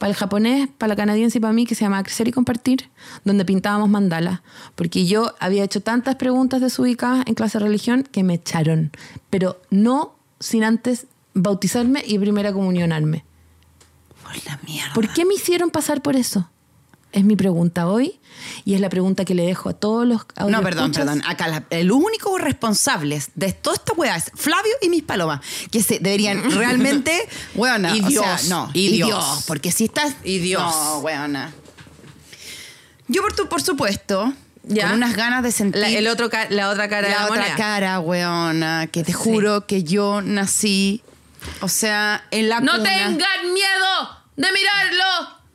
para el japonés, para la canadiense y para mí que se llama Crecer y Compartir, donde pintábamos mandalas. Porque yo había hecho tantas preguntas desubicadas en clase de religión que me echaron. Pero no sin antes bautizarme y primera comunionarme. Por la mierda. ¿Por qué me hicieron pasar por eso? Es mi pregunta hoy y es la pregunta que le dejo a todos los No, perdón, perdón. Acá la- el único responsable de toda esta weá es Flavio y mis palomas. Que se deberían realmente, weona. Y o Dios, sea, no. y Dios. Porque si estás. Y Dios. No, weona. Yo, por, tu, por supuesto, Ya. con unas ganas de sentir. La, el otro la otra cara de la la otra moneda. cara, weona. Que te juro que yo nací. O sea, en la ¡No cuna. tengan miedo de mirarlo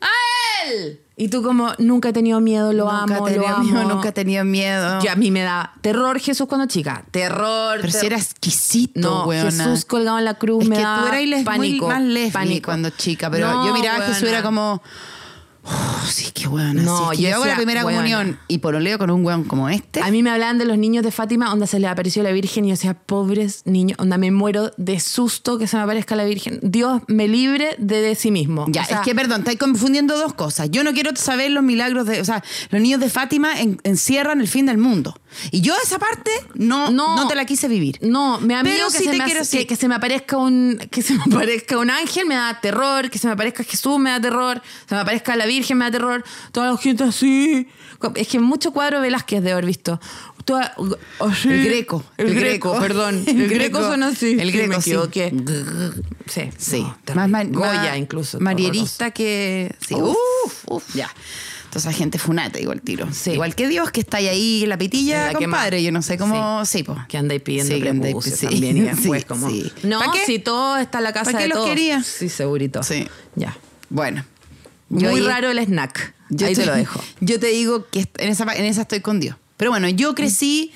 a él! Y tú como, nunca he tenido miedo, lo Nunca amo, lo amo. miedo, nunca he tenido miedo. Yo, a mí me da terror Jesús cuando chica. Terror. Pero si era exquisito, No, weona. Jesús colgado en la cruz Es me que da tú eras pánico. muy más lesbi pánico. cuando chica, pero No, yo miraba a Jesús era como. "Oh, sí, qué weona. No, sí, es que yo yo hago la primera comunión y por leo con un weón como este. A mí me hablaban de los niños de Fátima, donde se les apareció la Virgen y yo decía, pobres niños, onda me muero de susto que se me aparezca la Virgen. Dios me libre de, de sí mismo. ya, O sea, es que perdón, estáis confundiendo dos cosas. Yo no quiero saber los milagros de. O sea, los niños de Fátima en- encierran el fin del mundo. Y yo esa parte no, no, No. te la quise vivir. No, me da miedo que, sí se me, quiero hace- que, que se me aparezca un que se me aparezca un ángel me da terror, que se me aparezca Jesús me da terror, se me aparezca la Virgen me da terror, toda la gente así. Es que mucho cuadro Velázquez de haber visto. Toda- así. El greco, El, el greco, greco. perdón. El El, greco, greco. suena así. El greco, me sí. equivoqué. Sí, Sí. no, más, Goya incluso. Marierista que. Sí. Uf, Uf, uf, ya. Entonces, gente funata, igual tiro. Sí. Igual que Dios, que está ahí en la pitilla, la compadre. Yo no sé cómo. Sí, po. Que andáis pidiendo Sí, que andáis- sí. también y después Sí, como... sí. No, ¿Pa' qué? si todo está en la casa ¿Pa' qué de los todos. quería? Sí, segurito. Sí. Ya. Bueno. Muy raro el snack. yo Ahí te, lo dejo. Yo te digo que en esa, en esa estoy con Dios. Pero bueno, yo crecí.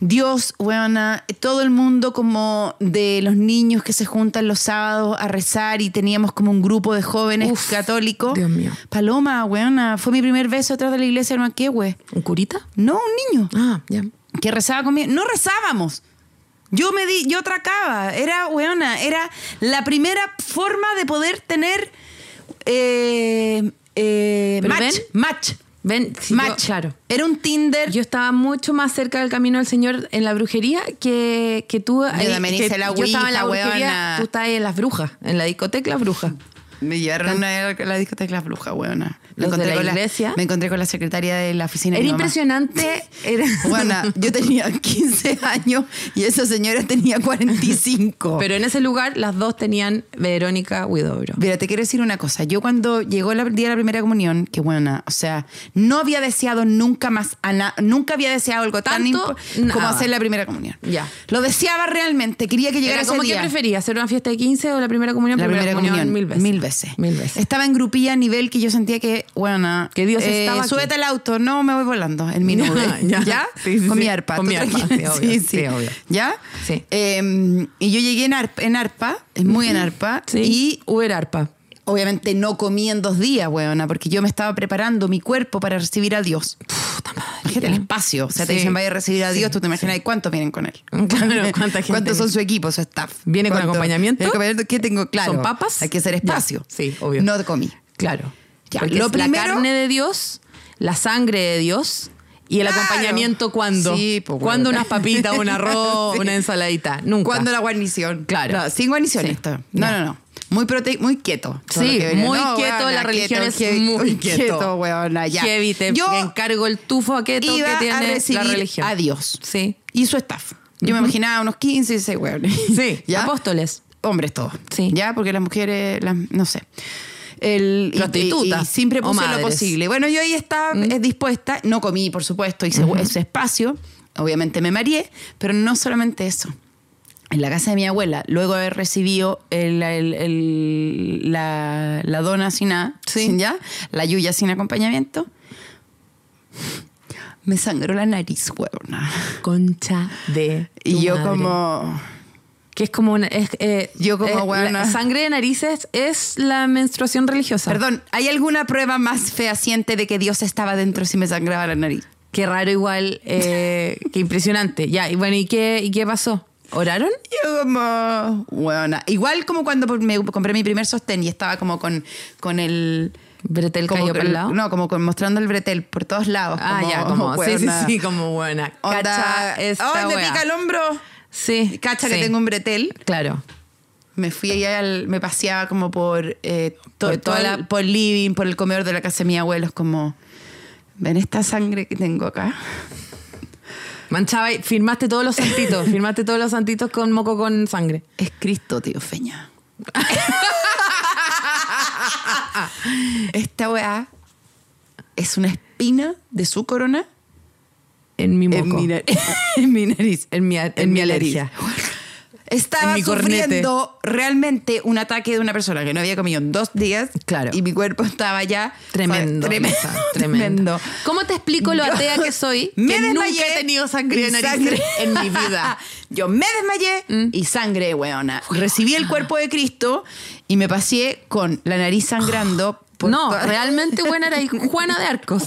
Dios, weona, todo el mundo como de los niños que se juntan los sábados a rezar y teníamos como un grupo de jóvenes Uf, católicos. Dios mío. Paloma, weona, fue mi primer beso atrás de la iglesia de Manquehue. ¿Un curita? No, un niño Ah, ya. que rezaba conmigo. No rezábamos. Yo me di, yo tracaba. Era, weona, era la primera forma de poder tener eh, eh, match. match. Ven, match. yo- claro. Era un Tinder. Yo estaba mucho más cerca del camino del Señor en la brujería que, que tú. ahí- también que hice la yo estaba en la ouija, brujería, weona. tú estabas en las brujas, en la discoteca Las Brujas. me llevaron a la discoteca Las Brujas, weona. Me Los de encontré, la con iglesia. me encontré con la secretaria de la oficina. de Era mi mamá. impresionante. Era... Buena, yo tenía 15 años y esa señora tenía 45. Pero en ese lugar las dos tenían Verónica Huidobro. Mira, te quiero decir una cosa. Yo cuando llegó el día de la primera comunión, que buena, o sea, no había deseado nunca más, a na- nunca había deseado algo tan Tanto, como nada. hacer la primera comunión. Ya. Lo deseaba realmente, quería que llegara Era ese como que día. prefería, hacer una fiesta de 15 o la primera comunión. La primera, comunión, mil veces. Mil veces. Mil veces. Estaba en grupilla a nivel que yo sentía que, bueno, Que Dios estaba aquí. Súbete al auto, no me voy volando en mi nube. ya. ¿Ya? Sí, sí, Con mi arpa. Con mi arpa, sí, obvio, sí, obvio. ¿Ya? Sí. Eh, y yo llegué en arpa, en arpa muy en arpa, Sí. y Uber Arpa. obviamente no comí en dos días, weona, porque yo me estaba preparando mi cuerpo para recibir a Dios. Puta madre. Imagínate el espacio. O sea, te dicen vaya a recibir a Dios, tú te imaginas cuántos vienen con él. Claro, ¿cuánta gente ¿Cuántos son su equipo, su staff? ¿Viene con acompañamiento? ¿El acompañamiento qué tengo? Claro. ¿Son papas? Hay que hacer Ya. espacio. Sí, obvio. No comí. Claro. Ya, Porque lo es primero- la carne de Dios, la sangre de Dios y el Claro. acompañamiento cuando. Sí, pues, Cuando unas papitas, un arroz, Sí. una ensaladita. Nunca. ¿Cuándo la guarnición? Claro. No, sin guarnición Sí. esto. No, Ya. no, no. muy prote muy quieto. Sí, muy No, quieto, weona, la religión es heavy, muy quieto. weona, ya. Heavy, te Yo encargo el tufo a keto iba que a tiene recibir la religión. a Dios Sí. y su staff. Yo me imaginaba unos 15, 16 weones. Sí, ¿Ya? apóstoles. Hombres todos. Sí. Ya, porque las mujeres, las- no sé. El, Prostitutas Y, y siempre puse lo. Mm. posible. Bueno, yo ahí estaba eh, dispuesta. No comí, por supuesto, hice ese espacio. Obviamente me mareé, pero no solamente eso. En la casa de mi abuela, luego de haber recibido el- la, la dona sin nada, Sí. sin ya, la yuya sin acompañamiento, me sangró la nariz, huevona. Concha de. Y yo madre. como... Que es como una. es, eh, Yo como eh, la Sangre de narices es la menstruación religiosa. Perdón, ¿hay alguna prueba más fehaciente de que Dios estaba dentro si me sangraba la nariz? Qué raro, igual. Eh, qué impresionante. Ya, y bueno, ¿y qué, ¿y qué pasó? ¿Oraron? Yo como, bueno, igual como cuando me compré mi primer sostén y estaba como con, con el... Bretel como cayó por el lado. No, como mostrando el bretel por todos lados. Ah, ya, como. Sí, sí, sí, como buena. Onda, Cacha esta ¡Ay, me pica el hombro! Sí. Cacha que tengo un bretel. Claro. Me fui allá, al- me paseaba como por, eh, To- por, toda todo el- la- por living, por el comedor de la casa de mi abuelo. Es como, ¿ven esta sangre que tengo acá? Manchaba y firmaste todos los santitos. firmaste todos los santitos con moco con sangre. Es Cristo, tío Feña. Esta weá es una espina de su corona En mi moco. en mi, nar- en mi nariz. En mi, en En mi mi alergia. Estaba mi sufriendo realmente un ataque de una persona que no había comido en dos días. Claro. Y mi cuerpo estaba ya. Tremendo. Tremendo. Tremendo. ¿Cómo te explico lo atea que soy? me que nunca desmayé he tenido sangre de nariz sangre. en mi vida. Yo me desmayé y sangre, weona. Recibí el cuerpo de Cristo y me pasé con la nariz sangrando. por No, toda- realmente buena era ahí Juana de Arcos.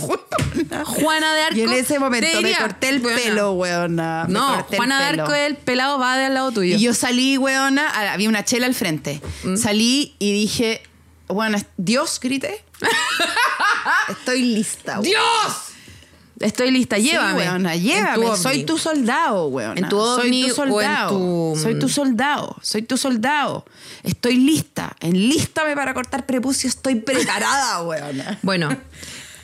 Juana de Arcos. Y en ese momento me corté el weona. pelo, weona. Me No, Juana de. Arcos, el pelado va de al lado tuyo. Y yo salí, weona, había una chela al frente. Mm. Salí y dije, bueno, Dios, grité. Estoy lista. weona. ¡Dios! Estoy lista, Sí, llévame. weona, En llévame. tu Soy tu soldado, weona. En tu ovni soy tu o en soldado. tu- Soy tu soldado. Soy tu soldado. Estoy lista. Enlístame para cortar prepucio. Estoy preparada, weona. Bueno,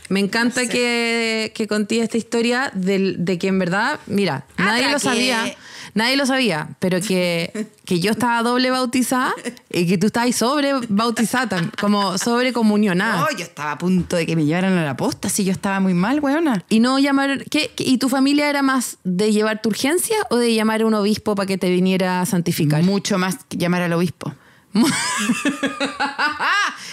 me encanta que, que conté esta historia del- de, que en verdad, mira, nadie lo sabía, nadie lo sabía, pero que, que yo estaba doble bautizada y que tú estabas sobre bautizada, como sobre comunionada. No, yo estaba a punto de que me llevaran a la posta si yo estaba muy mal, weona. Y no llamar, ¿qué, qué- ¿y tu familia era más de llevarte urgencia o de llamar a un obispo para que te viniera a santificar? Mucho más que llamar al obispo.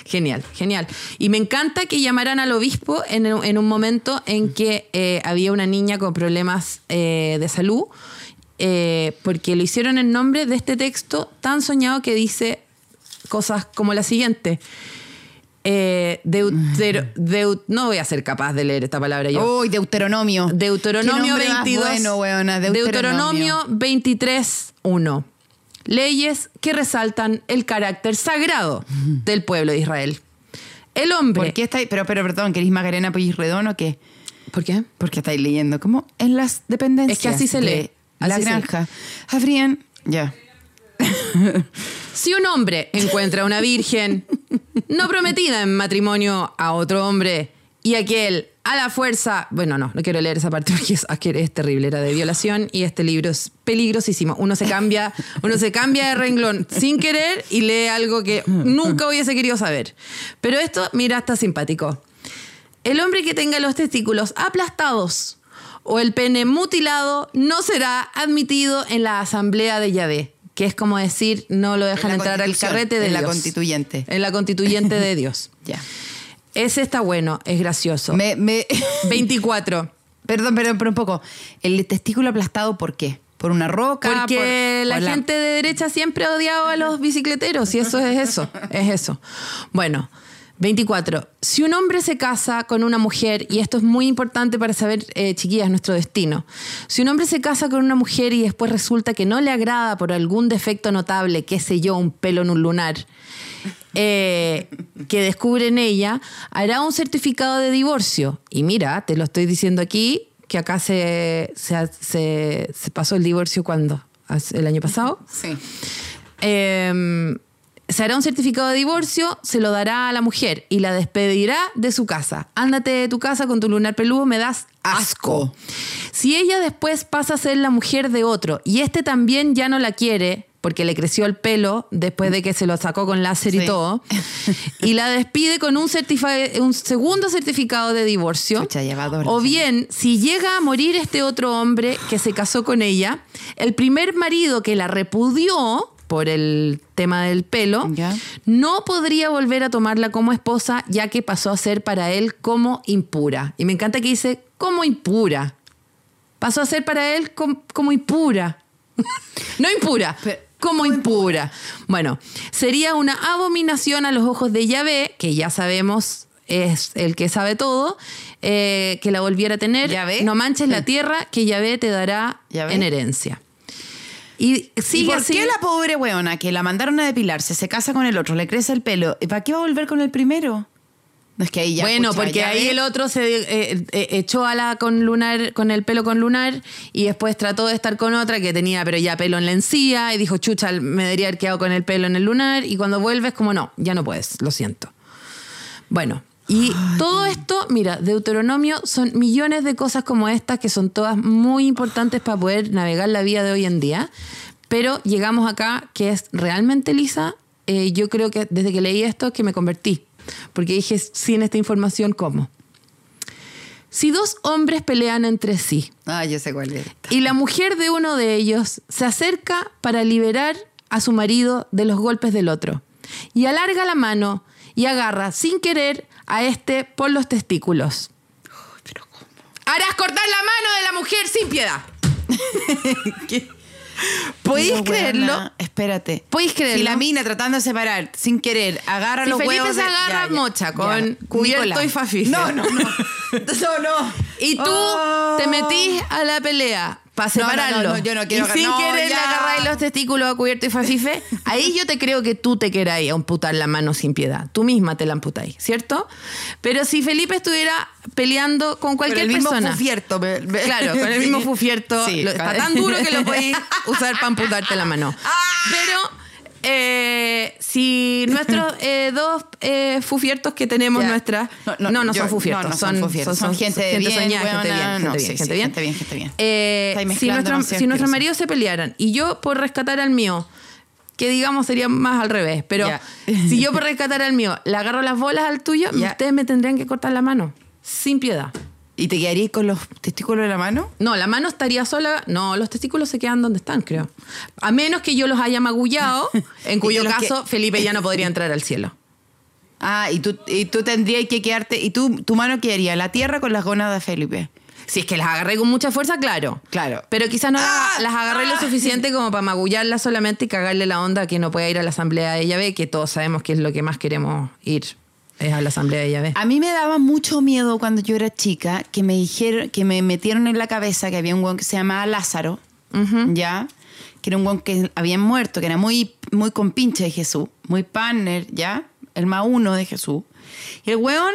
genial, genial. Y me encanta que llamaran al obispo en, en un momento en que eh, había una niña con problemas eh, de salud, eh, porque lo hicieron en nombre de este texto tan soñado que dice cosas como la siguiente. Eh, Deutero- Deut- no voy a ser capaz de leer esta palabra yo. Uy, Deuteronomio. Deuteronomio Qué nombre más 22. bueno, weona, Deuteronomio 23.1. Leyes que resaltan el carácter sagrado del pueblo de Israel. El hombre. ¿Por qué estáis? Pero, pero, perdón, ¿queréis Macarena Pueyrredón o qué? ¿Por qué? Porque estáis leyendo como en las dependencias. Es que así se lee, La se granja. Habrían. Ya. Si un hombre encuentra una virgen no prometida en matrimonio a otro hombre y aquel a la fuerza, bueno, no, no quiero leer esa parte porque es, es terrible, era de violación y este libro es peligrosísimo. Uno se cambia, uno se cambia de renglón sin querer y lee algo que nunca hubiese querido saber. Pero esto, mira, está simpático. El hombre que tenga los testículos aplastados o el pene mutilado no será admitido en la asamblea de Yahvé, que es como decir, no lo dejan En entrar al carrete de en la constituyente. En la constituyente de Dios. Ya. Ese está bueno, es gracioso. Me, me- 24. perdón, pero, pero un poco. El testículo aplastado, ¿por qué? ¿Por una roca? Porque por- la por gente de derecha siempre ha odiado a los bicicleteros y eso es eso, es eso. Bueno, 24. Si un hombre se casa con una mujer, y esto es muy importante para saber, eh, chiquillas, nuestro destino. Si un hombre se casa con una mujer y después resulta que no le agrada por algún defecto notable, qué sé yo, un pelo en un lunar, eh, que descubre en ella, hará un certificado de divorcio. Y mira, te lo estoy diciendo aquí, que acá se, se, se- se pasó el divorcio cuando, el año pasado. Sí. Eh, se hará un certificado de divorcio, se lo dará a la mujer y la despedirá de su casa. Ándate de tu casa con tu lunar peludo, me das asco. Si ella después pasa a ser la mujer de otro y este también ya no la quiere, porque le creció el pelo después de que se lo sacó con láser y todo, y la despide con un, un segundo certificado de divorcio. O bien, si llega a morir este otro hombre que se casó con ella, el primer marido que la repudió por el tema del pelo, no podría volver a tomarla como esposa ya que pasó a ser para él como impura. Y me encanta que dice como impura. Pasó a ser para él com- como impura. no impura, Pero- como impura. Bueno, sería una abominación a los ojos de Yahvé, que ya sabemos es el que sabe todo, eh, que la volviera a tener. ¿Yahvé? No manches la tierra que Yahvé te dará ¿Yahvé? en herencia. Y sigue ¿Y por así. qué la pobre weona que la mandaron a depilarse, se casa con el otro, le crece el pelo? ¿y ¿Para qué va a volver con el primero? No es que ahí ya. bueno, porque ya ahí el otro se eh, eh, echó a la con lunar, con el pelo con lunar, y después trató de estar con otra que tenía, pero ya pelo en la encía, y dijo, chucha, me debería haber quedado con el pelo en el lunar, y cuando vuelves, como no, ya no puedes, lo siento. Bueno, y todo esto, mira, Deuteronomio son millones de cosas como estas que son todas muy importantes para poder navegar la vida de hoy en día. Pero llegamos acá, que es realmente lisa. eh, yo creo que desde que leí esto es que me convertí. Porque dije, sin esta información, ¿cómo? Si dos hombres pelean entre sí Ah, yo sé cuál es. y la mujer de uno de ellos se acerca para liberar a su marido de los golpes del otro y alarga la mano y agarra sin querer a este por los testículos. Harás cortar la mano de la mujer sin piedad. ¿Podéis Pero, creerlo? Espérate. ¿Podéis creerlo? Si la mina tratando de separar sin querer agarra Si los Felipe huevos. se de- agarra ya, ya, mocha ya. con cubierto y fafife. No, no, no. no, no. Y tú Oh. te metís a la pelea para No, no, no, separarlo. yo no quiero y sin querer le agarráis los testículos a cubierto y fafife. Ahí yo te creo que tú te queráis amputar la mano sin piedad. Tú misma te la amputáis, ¿cierto? Pero si Felipe estuviera peleando con Con cualquier el mismo persona. fufierto. me- me- Claro, con el mismo fufierto. Sí, lo- está tan duro que lo podéis usar para amputarte la mano. Pero eh, si nuestros eh, dos eh, fufiertos que tenemos Ya. nuestras. No, No, no, no, yo- son fufiertos. no, son, son fufiertos, son gente de bien, soñada, gente bien, gente bien, sí, gente bien. gente bien, gente bien. Eh, si nuestro- demasiadas si nuestros cosas. maridos se pelearan y yo por rescatar al mío, que digamos sería más al revés, pero si yo por rescatar al mío le agarro las bolas al tuyo, ustedes me tendrían que cortar la mano. Sin piedad. ¿Y te quedarías con los testículos de la mano? No, la mano estaría sola. No, los testículos se quedan donde están, creo. A menos que yo los haya magullado, en cuyo que- caso Felipe ya no podría entrar al cielo. Ah, y tú, y tú tendrías que quedarte. ¿Y tú, tu mano quedaría? La tierra con las gónadas de Felipe. Si es que las agarré con mucha fuerza, claro. Claro. Pero quizás no las- ¡Ah! las agarré lo suficiente como para magullarlas solamente y cagarle la onda a que no pueda ir a la asamblea de Yahvé, que todos sabemos que es lo que más queremos ir, es a la asamblea de Yahvé. A mí me daba mucho miedo cuando yo era chica que me dijeron, que me metieron en la cabeza que había un weón que se llamaba Lázaro, ¿ya? Que era un weón que había muerto, que era muy, muy compinche de Jesús, muy partner, ¿ya? El más uno de Jesús. Y el weón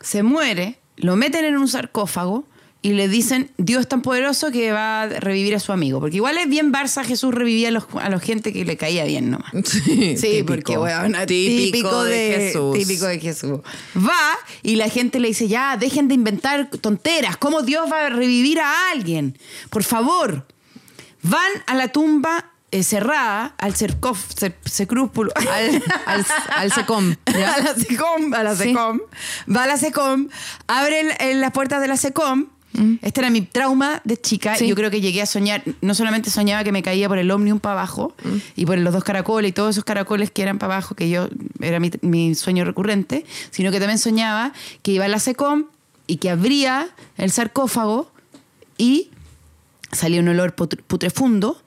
se muere, lo meten en un sarcófago y le dicen, Dios es tan poderoso que va a revivir a su amigo. Porque igual es bien Barça, Jesús revivía a los, a la gente que le caía bien nomás. Sí, Sí, porque weón, típico, de, Jesús. Típico de Jesús. Va y la gente le dice, ya, dejen de inventar tonteras. ¿Cómo Dios va a revivir a alguien? Por favor. Van a la tumba eh, cerrada, al cercof, cer- secrúpulo, Al, al, al secom. ¿ya? a la SECOM, a la Sí. SECOM, va a la SECOM, abre el- el- las puertas de la SECOM. Este era mi trauma de chica. Mm. Sí. Yo creo que llegué a soñar, no solamente soñaba que me caía por el ómnium para abajo Mm. y por los dos caracoles y todos esos caracoles que eran para abajo, que yo era mi, mi sueño recurrente, sino que también soñaba que iba a la SECOM y que abría el sarcófago y salía un olor putr- putrefundo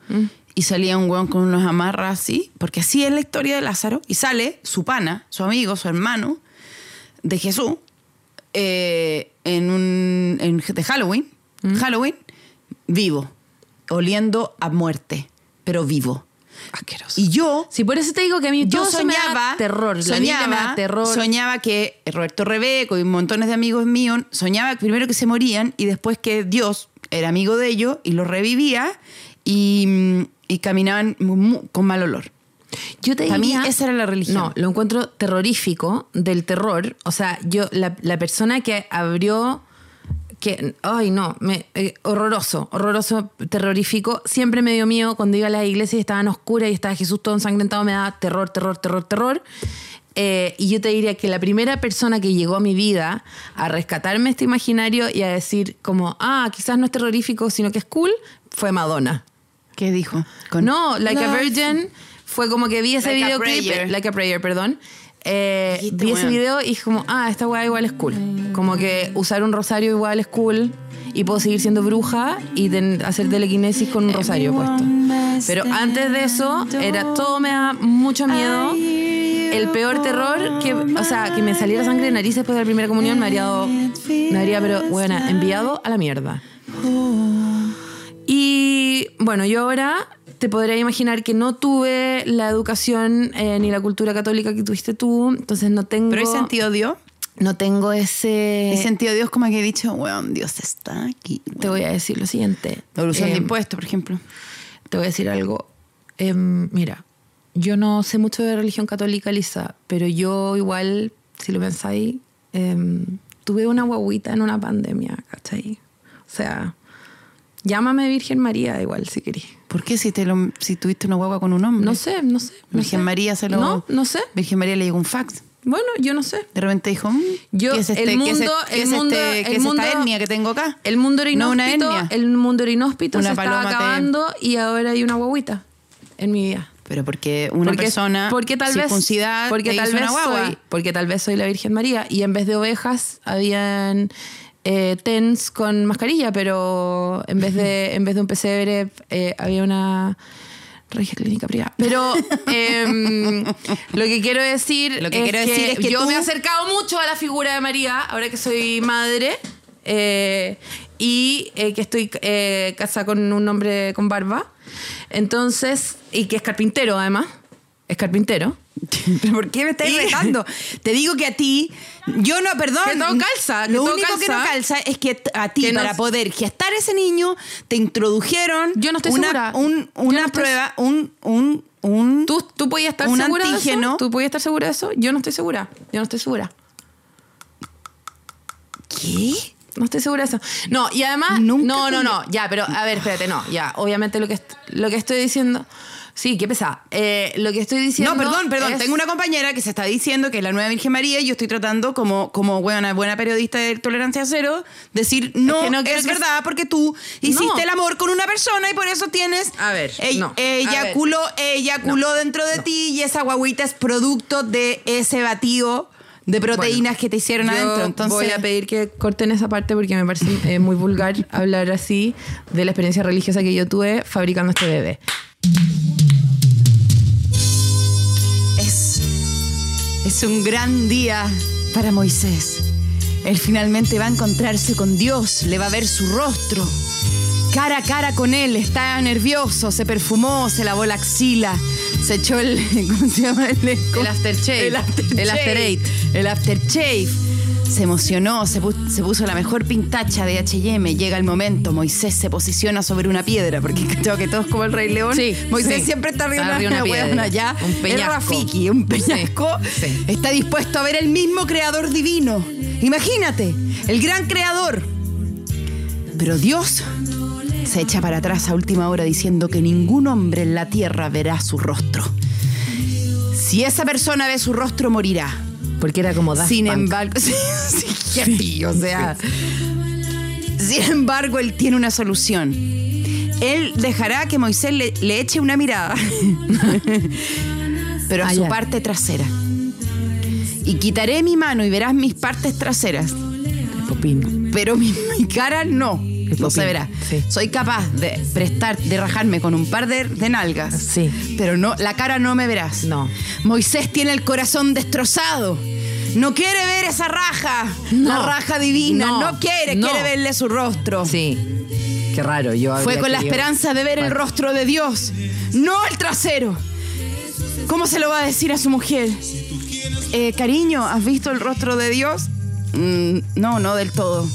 y salía un hueón con unos amarras así, porque así es la historia de Lázaro, y sale su pana, su amigo, su hermano de Jesús, eh, en un en, de Halloween, Halloween, vivo, oliendo a muerte, pero vivo. Asqueroso. Y yo Sí, por eso te digo que a mí yo eso me da soñaba, terror. La soñaba, me da terror. soñaba que Roberto Rebeco y montones de amigos míos soñaba primero que se morían y después que Dios era amigo de ellos y los revivía y, y caminaban con mal olor. Yo te Para mí diría- esa era la religión. No, lo encuentro terrorífico del terror. O sea, yo, la, la persona que abrió. Que, ay, no, me, eh, horroroso, horroroso, terrorífico. Siempre me dio miedo cuando iba a las iglesias y estaban oscuras y estaba Jesús todo ensangrentado, me daba terror, terror, terror, terror. Eh, y yo te diría que la primera persona que llegó a mi vida a rescatarme este imaginario y a decir, como, ah, quizás no es terrorífico, sino que es cool, fue Madonna. ¿Qué dijo? No, Like a. Virgin fue como que vi ese Like videoclip, Prayer. Like a Prayer, perdón. Eh, vi ese video y como, ah, esta weá igual es cool. Como que usar un rosario igual es cool y puedo seguir siendo bruja y ten- hacer telequinesis con un rosario puesto. Pero antes de eso, era todo me da mucho miedo. El peor terror, que, o sea, que me saliera sangre de nariz después de la primera comunión me habría dado, me habría, pero, bueno, enviado a la mierda. Y bueno, yo ahora te podría imaginar que no tuve la educación eh, ni la cultura católica que tuviste tú, entonces no tengo. Pero hay sentido Dios. No tengo ese. Hay sentido Dios como que he dicho, weón, Dios está aquí. Te voy a decir lo siguiente. Devolución de Em, impuestos, por ejemplo. Te voy a decir algo. Em, mira, yo no sé mucho de religión católica, Lisa, pero yo igual, si lo pensáis, em, tuve una guaguita en una pandemia, ¿cachai? O sea, llámame Virgen María igual, si querís. ¿Por qué si, te lo, si tuviste una guagua con un hombre? No sé, no sé. no Virgen sé. María se lo... No, no sé. Virgen María le llegó un fax. Bueno, yo no sé. De repente dijo, mm, Yo, ¿qué es este, el qué es mundo, este- qué el es mundo, este- el mundo, esta etnia que tengo acá? El mundo era No una inhóspito, etnia. el mundo era inhóspito, Una se estaba paloma te- acabando y ahora hay una guaguita en mi vida. Pero porque una porque, persona porque tal vez porque tal vez soy porque tal vez soy la Virgen María y en vez de ovejas habían eh, tens con mascarilla pero en vez de en vez de un pesebre eh, había una regia clínica privada pero em, lo que quiero decir Lo que quiero decir es que yo tú- me he acercado mucho a la figura de María ahora que soy madre eh, y eh, que estoy eh, casada con un hombre con barba. Entonces, y que es carpintero además. Es carpintero. ¿Pero por qué me estás retando? Te digo que a ti, yo no, perdón. Que todo calza, que Lo todo único que no calza. es que a ti, Que no- para poder gestar ese niño, te introdujeron Yo no estoy una, segura. un- una no estoy- prueba, un, un, un. ¿Tú, tú podías estar Un segura de eso? ¿Tú podías estar segura de eso? Yo no estoy segura. Yo no estoy segura. ¿Qué? No estoy segura de eso. No, y además. Nunca no, no, no. Ya, pero a ver, espérate, no. Ya, obviamente lo que, lo que estoy diciendo. Sí, qué pesada. Eh, lo que estoy diciendo. No, perdón, perdón. es- Tengo una compañera que se está diciendo que es la nueva Virgen María y yo estoy tratando como, como buena, buena periodista de tolerancia cero, decir no, que no es que- verdad porque tú hiciste No. el amor con una persona y por eso tienes. A ver, ell- no. Ella A ver. culó, ella culó dentro de ti y esa guaguita es producto de ese batido de proteínas Bueno, que te hicieron yo adentro. Entonces, voy a pedir que corten esa parte porque me parece eh, muy vulgar hablar así de la experiencia religiosa que yo tuve fabricando este bebé. Es, es un gran día para Moisés. Él finalmente va a encontrarse con Dios, le va a ver su rostro. Cara a cara con él, está nervioso, se perfumó, se lavó la axila, se echó el. ¿Cómo se llama? El, El aftershave. El aftershave. El after eight. El aftershave. Se emocionó, se, pu- se puso la mejor pintacha de HM. Llega el momento, Moisés se posiciona sobre una piedra, porque creo que todos como el Rey León. Sí, Moisés sí. siempre está arriba de una, una piedra. huevona, ya. Un peñasco. Rafiki, un peñasco. Sí. Está dispuesto a ver el mismo creador divino. Imagínate, el gran creador. Pero Dios se echa para atrás a última hora diciendo que ningún hombre en la tierra verá su rostro. Si esa persona ve su rostro, morirá. Porque era como Daft Sin Punk. embargo, sí, sí, hippie, o sea. Sin embargo, él tiene una solución. Él dejará que Moisés le, le eche una mirada, pero a Ah, su ya. parte trasera. Y quitaré mi mano y verás mis partes traseras, Popín. pero mi, mi cara no. No se verá. sí. Soy capaz de prestar, de rajarme con un par de, de nalgas. Sí. Pero no, la cara no me verás. No. Moisés tiene el corazón destrozado. No quiere ver esa raja, la raja divina. No, No. quiere, No. quiere verle su rostro. Sí. Qué raro. Yo Fue con la esperanza de ver el rostro de Dios, no el trasero. ¿Cómo se lo va a decir a su mujer? Eh, cariño, ¿has visto el rostro de Dios? Mm, no, no del todo.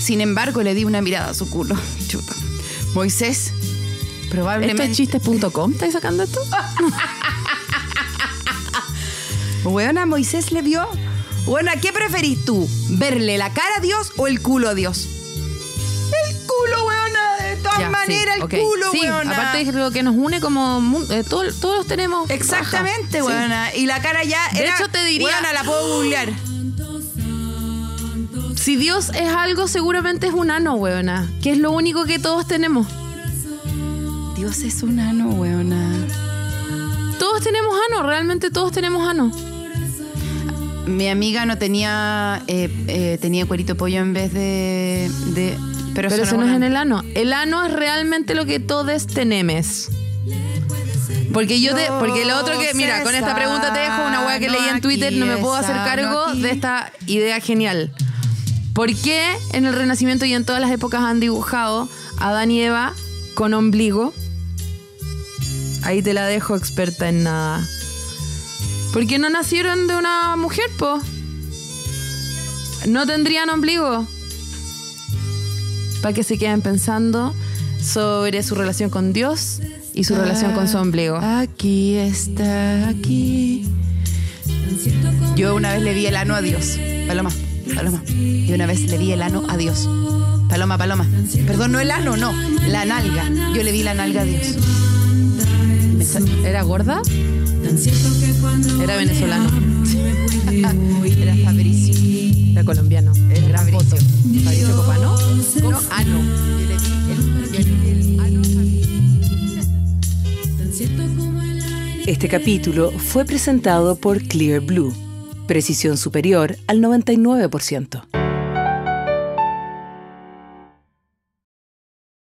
Sin embargo, le di una mirada a su culo. Chuta. Moisés, ¿Esto probablemente. es chistes.com? ¿Estáis sacando esto? Weona, Moisés le vio. Bueno, ¿qué preferís tú? ¿Verle la cara a Dios o el culo a Dios? El culo, weona, de todas Ya, sí, maneras, el ok. culo, Sí, weona. aparte es lo que nos une como eh, todo- todos tenemos. Exactamente. Sí. weona. Y la cara ya De era- hecho, te diría- Weona, la puedo googlear. Si Dios es algo, seguramente es un ano, weona. Que es lo único que todos tenemos. Dios es un ano, weona. Todos tenemos ano, realmente todos tenemos ano. Mi amiga no tenía eh, eh, tenía cuerito pollo en vez de, de pero, Pero eso no es en el ano. El ano es realmente lo que todos tenemos. Porque yo te, porque lo otro que, mira, con esta pregunta te dejo una weá que No leí en Twitter, no me puedo hacer cargo aquí. de esta idea genial. ¿Por qué en el Renacimiento y en todas las épocas han dibujado a Adán y Eva con ombligo? Ahí te la dejo experta en nada. ¿Por qué no nacieron de una mujer, po? No tendrían ombligo. Para que se queden pensando sobre su relación con Dios y su relación con su ombligo. Aquí está, aquí. Yo una vez le vi el ano a Dios. Paloma, paloma. Yo una vez le vi el ano a Dios. Paloma, paloma. Perdón, no el ano, no. La nalga. Yo le vi la nalga a Dios. ¿Era gorda? Era venezolano. Era Fabricio. Era colombiano. Era gran foto. Fabricio Copano. No, ano. Fabricio. Este capítulo fue presentado por Clear Blue. Precisión superior al 99%.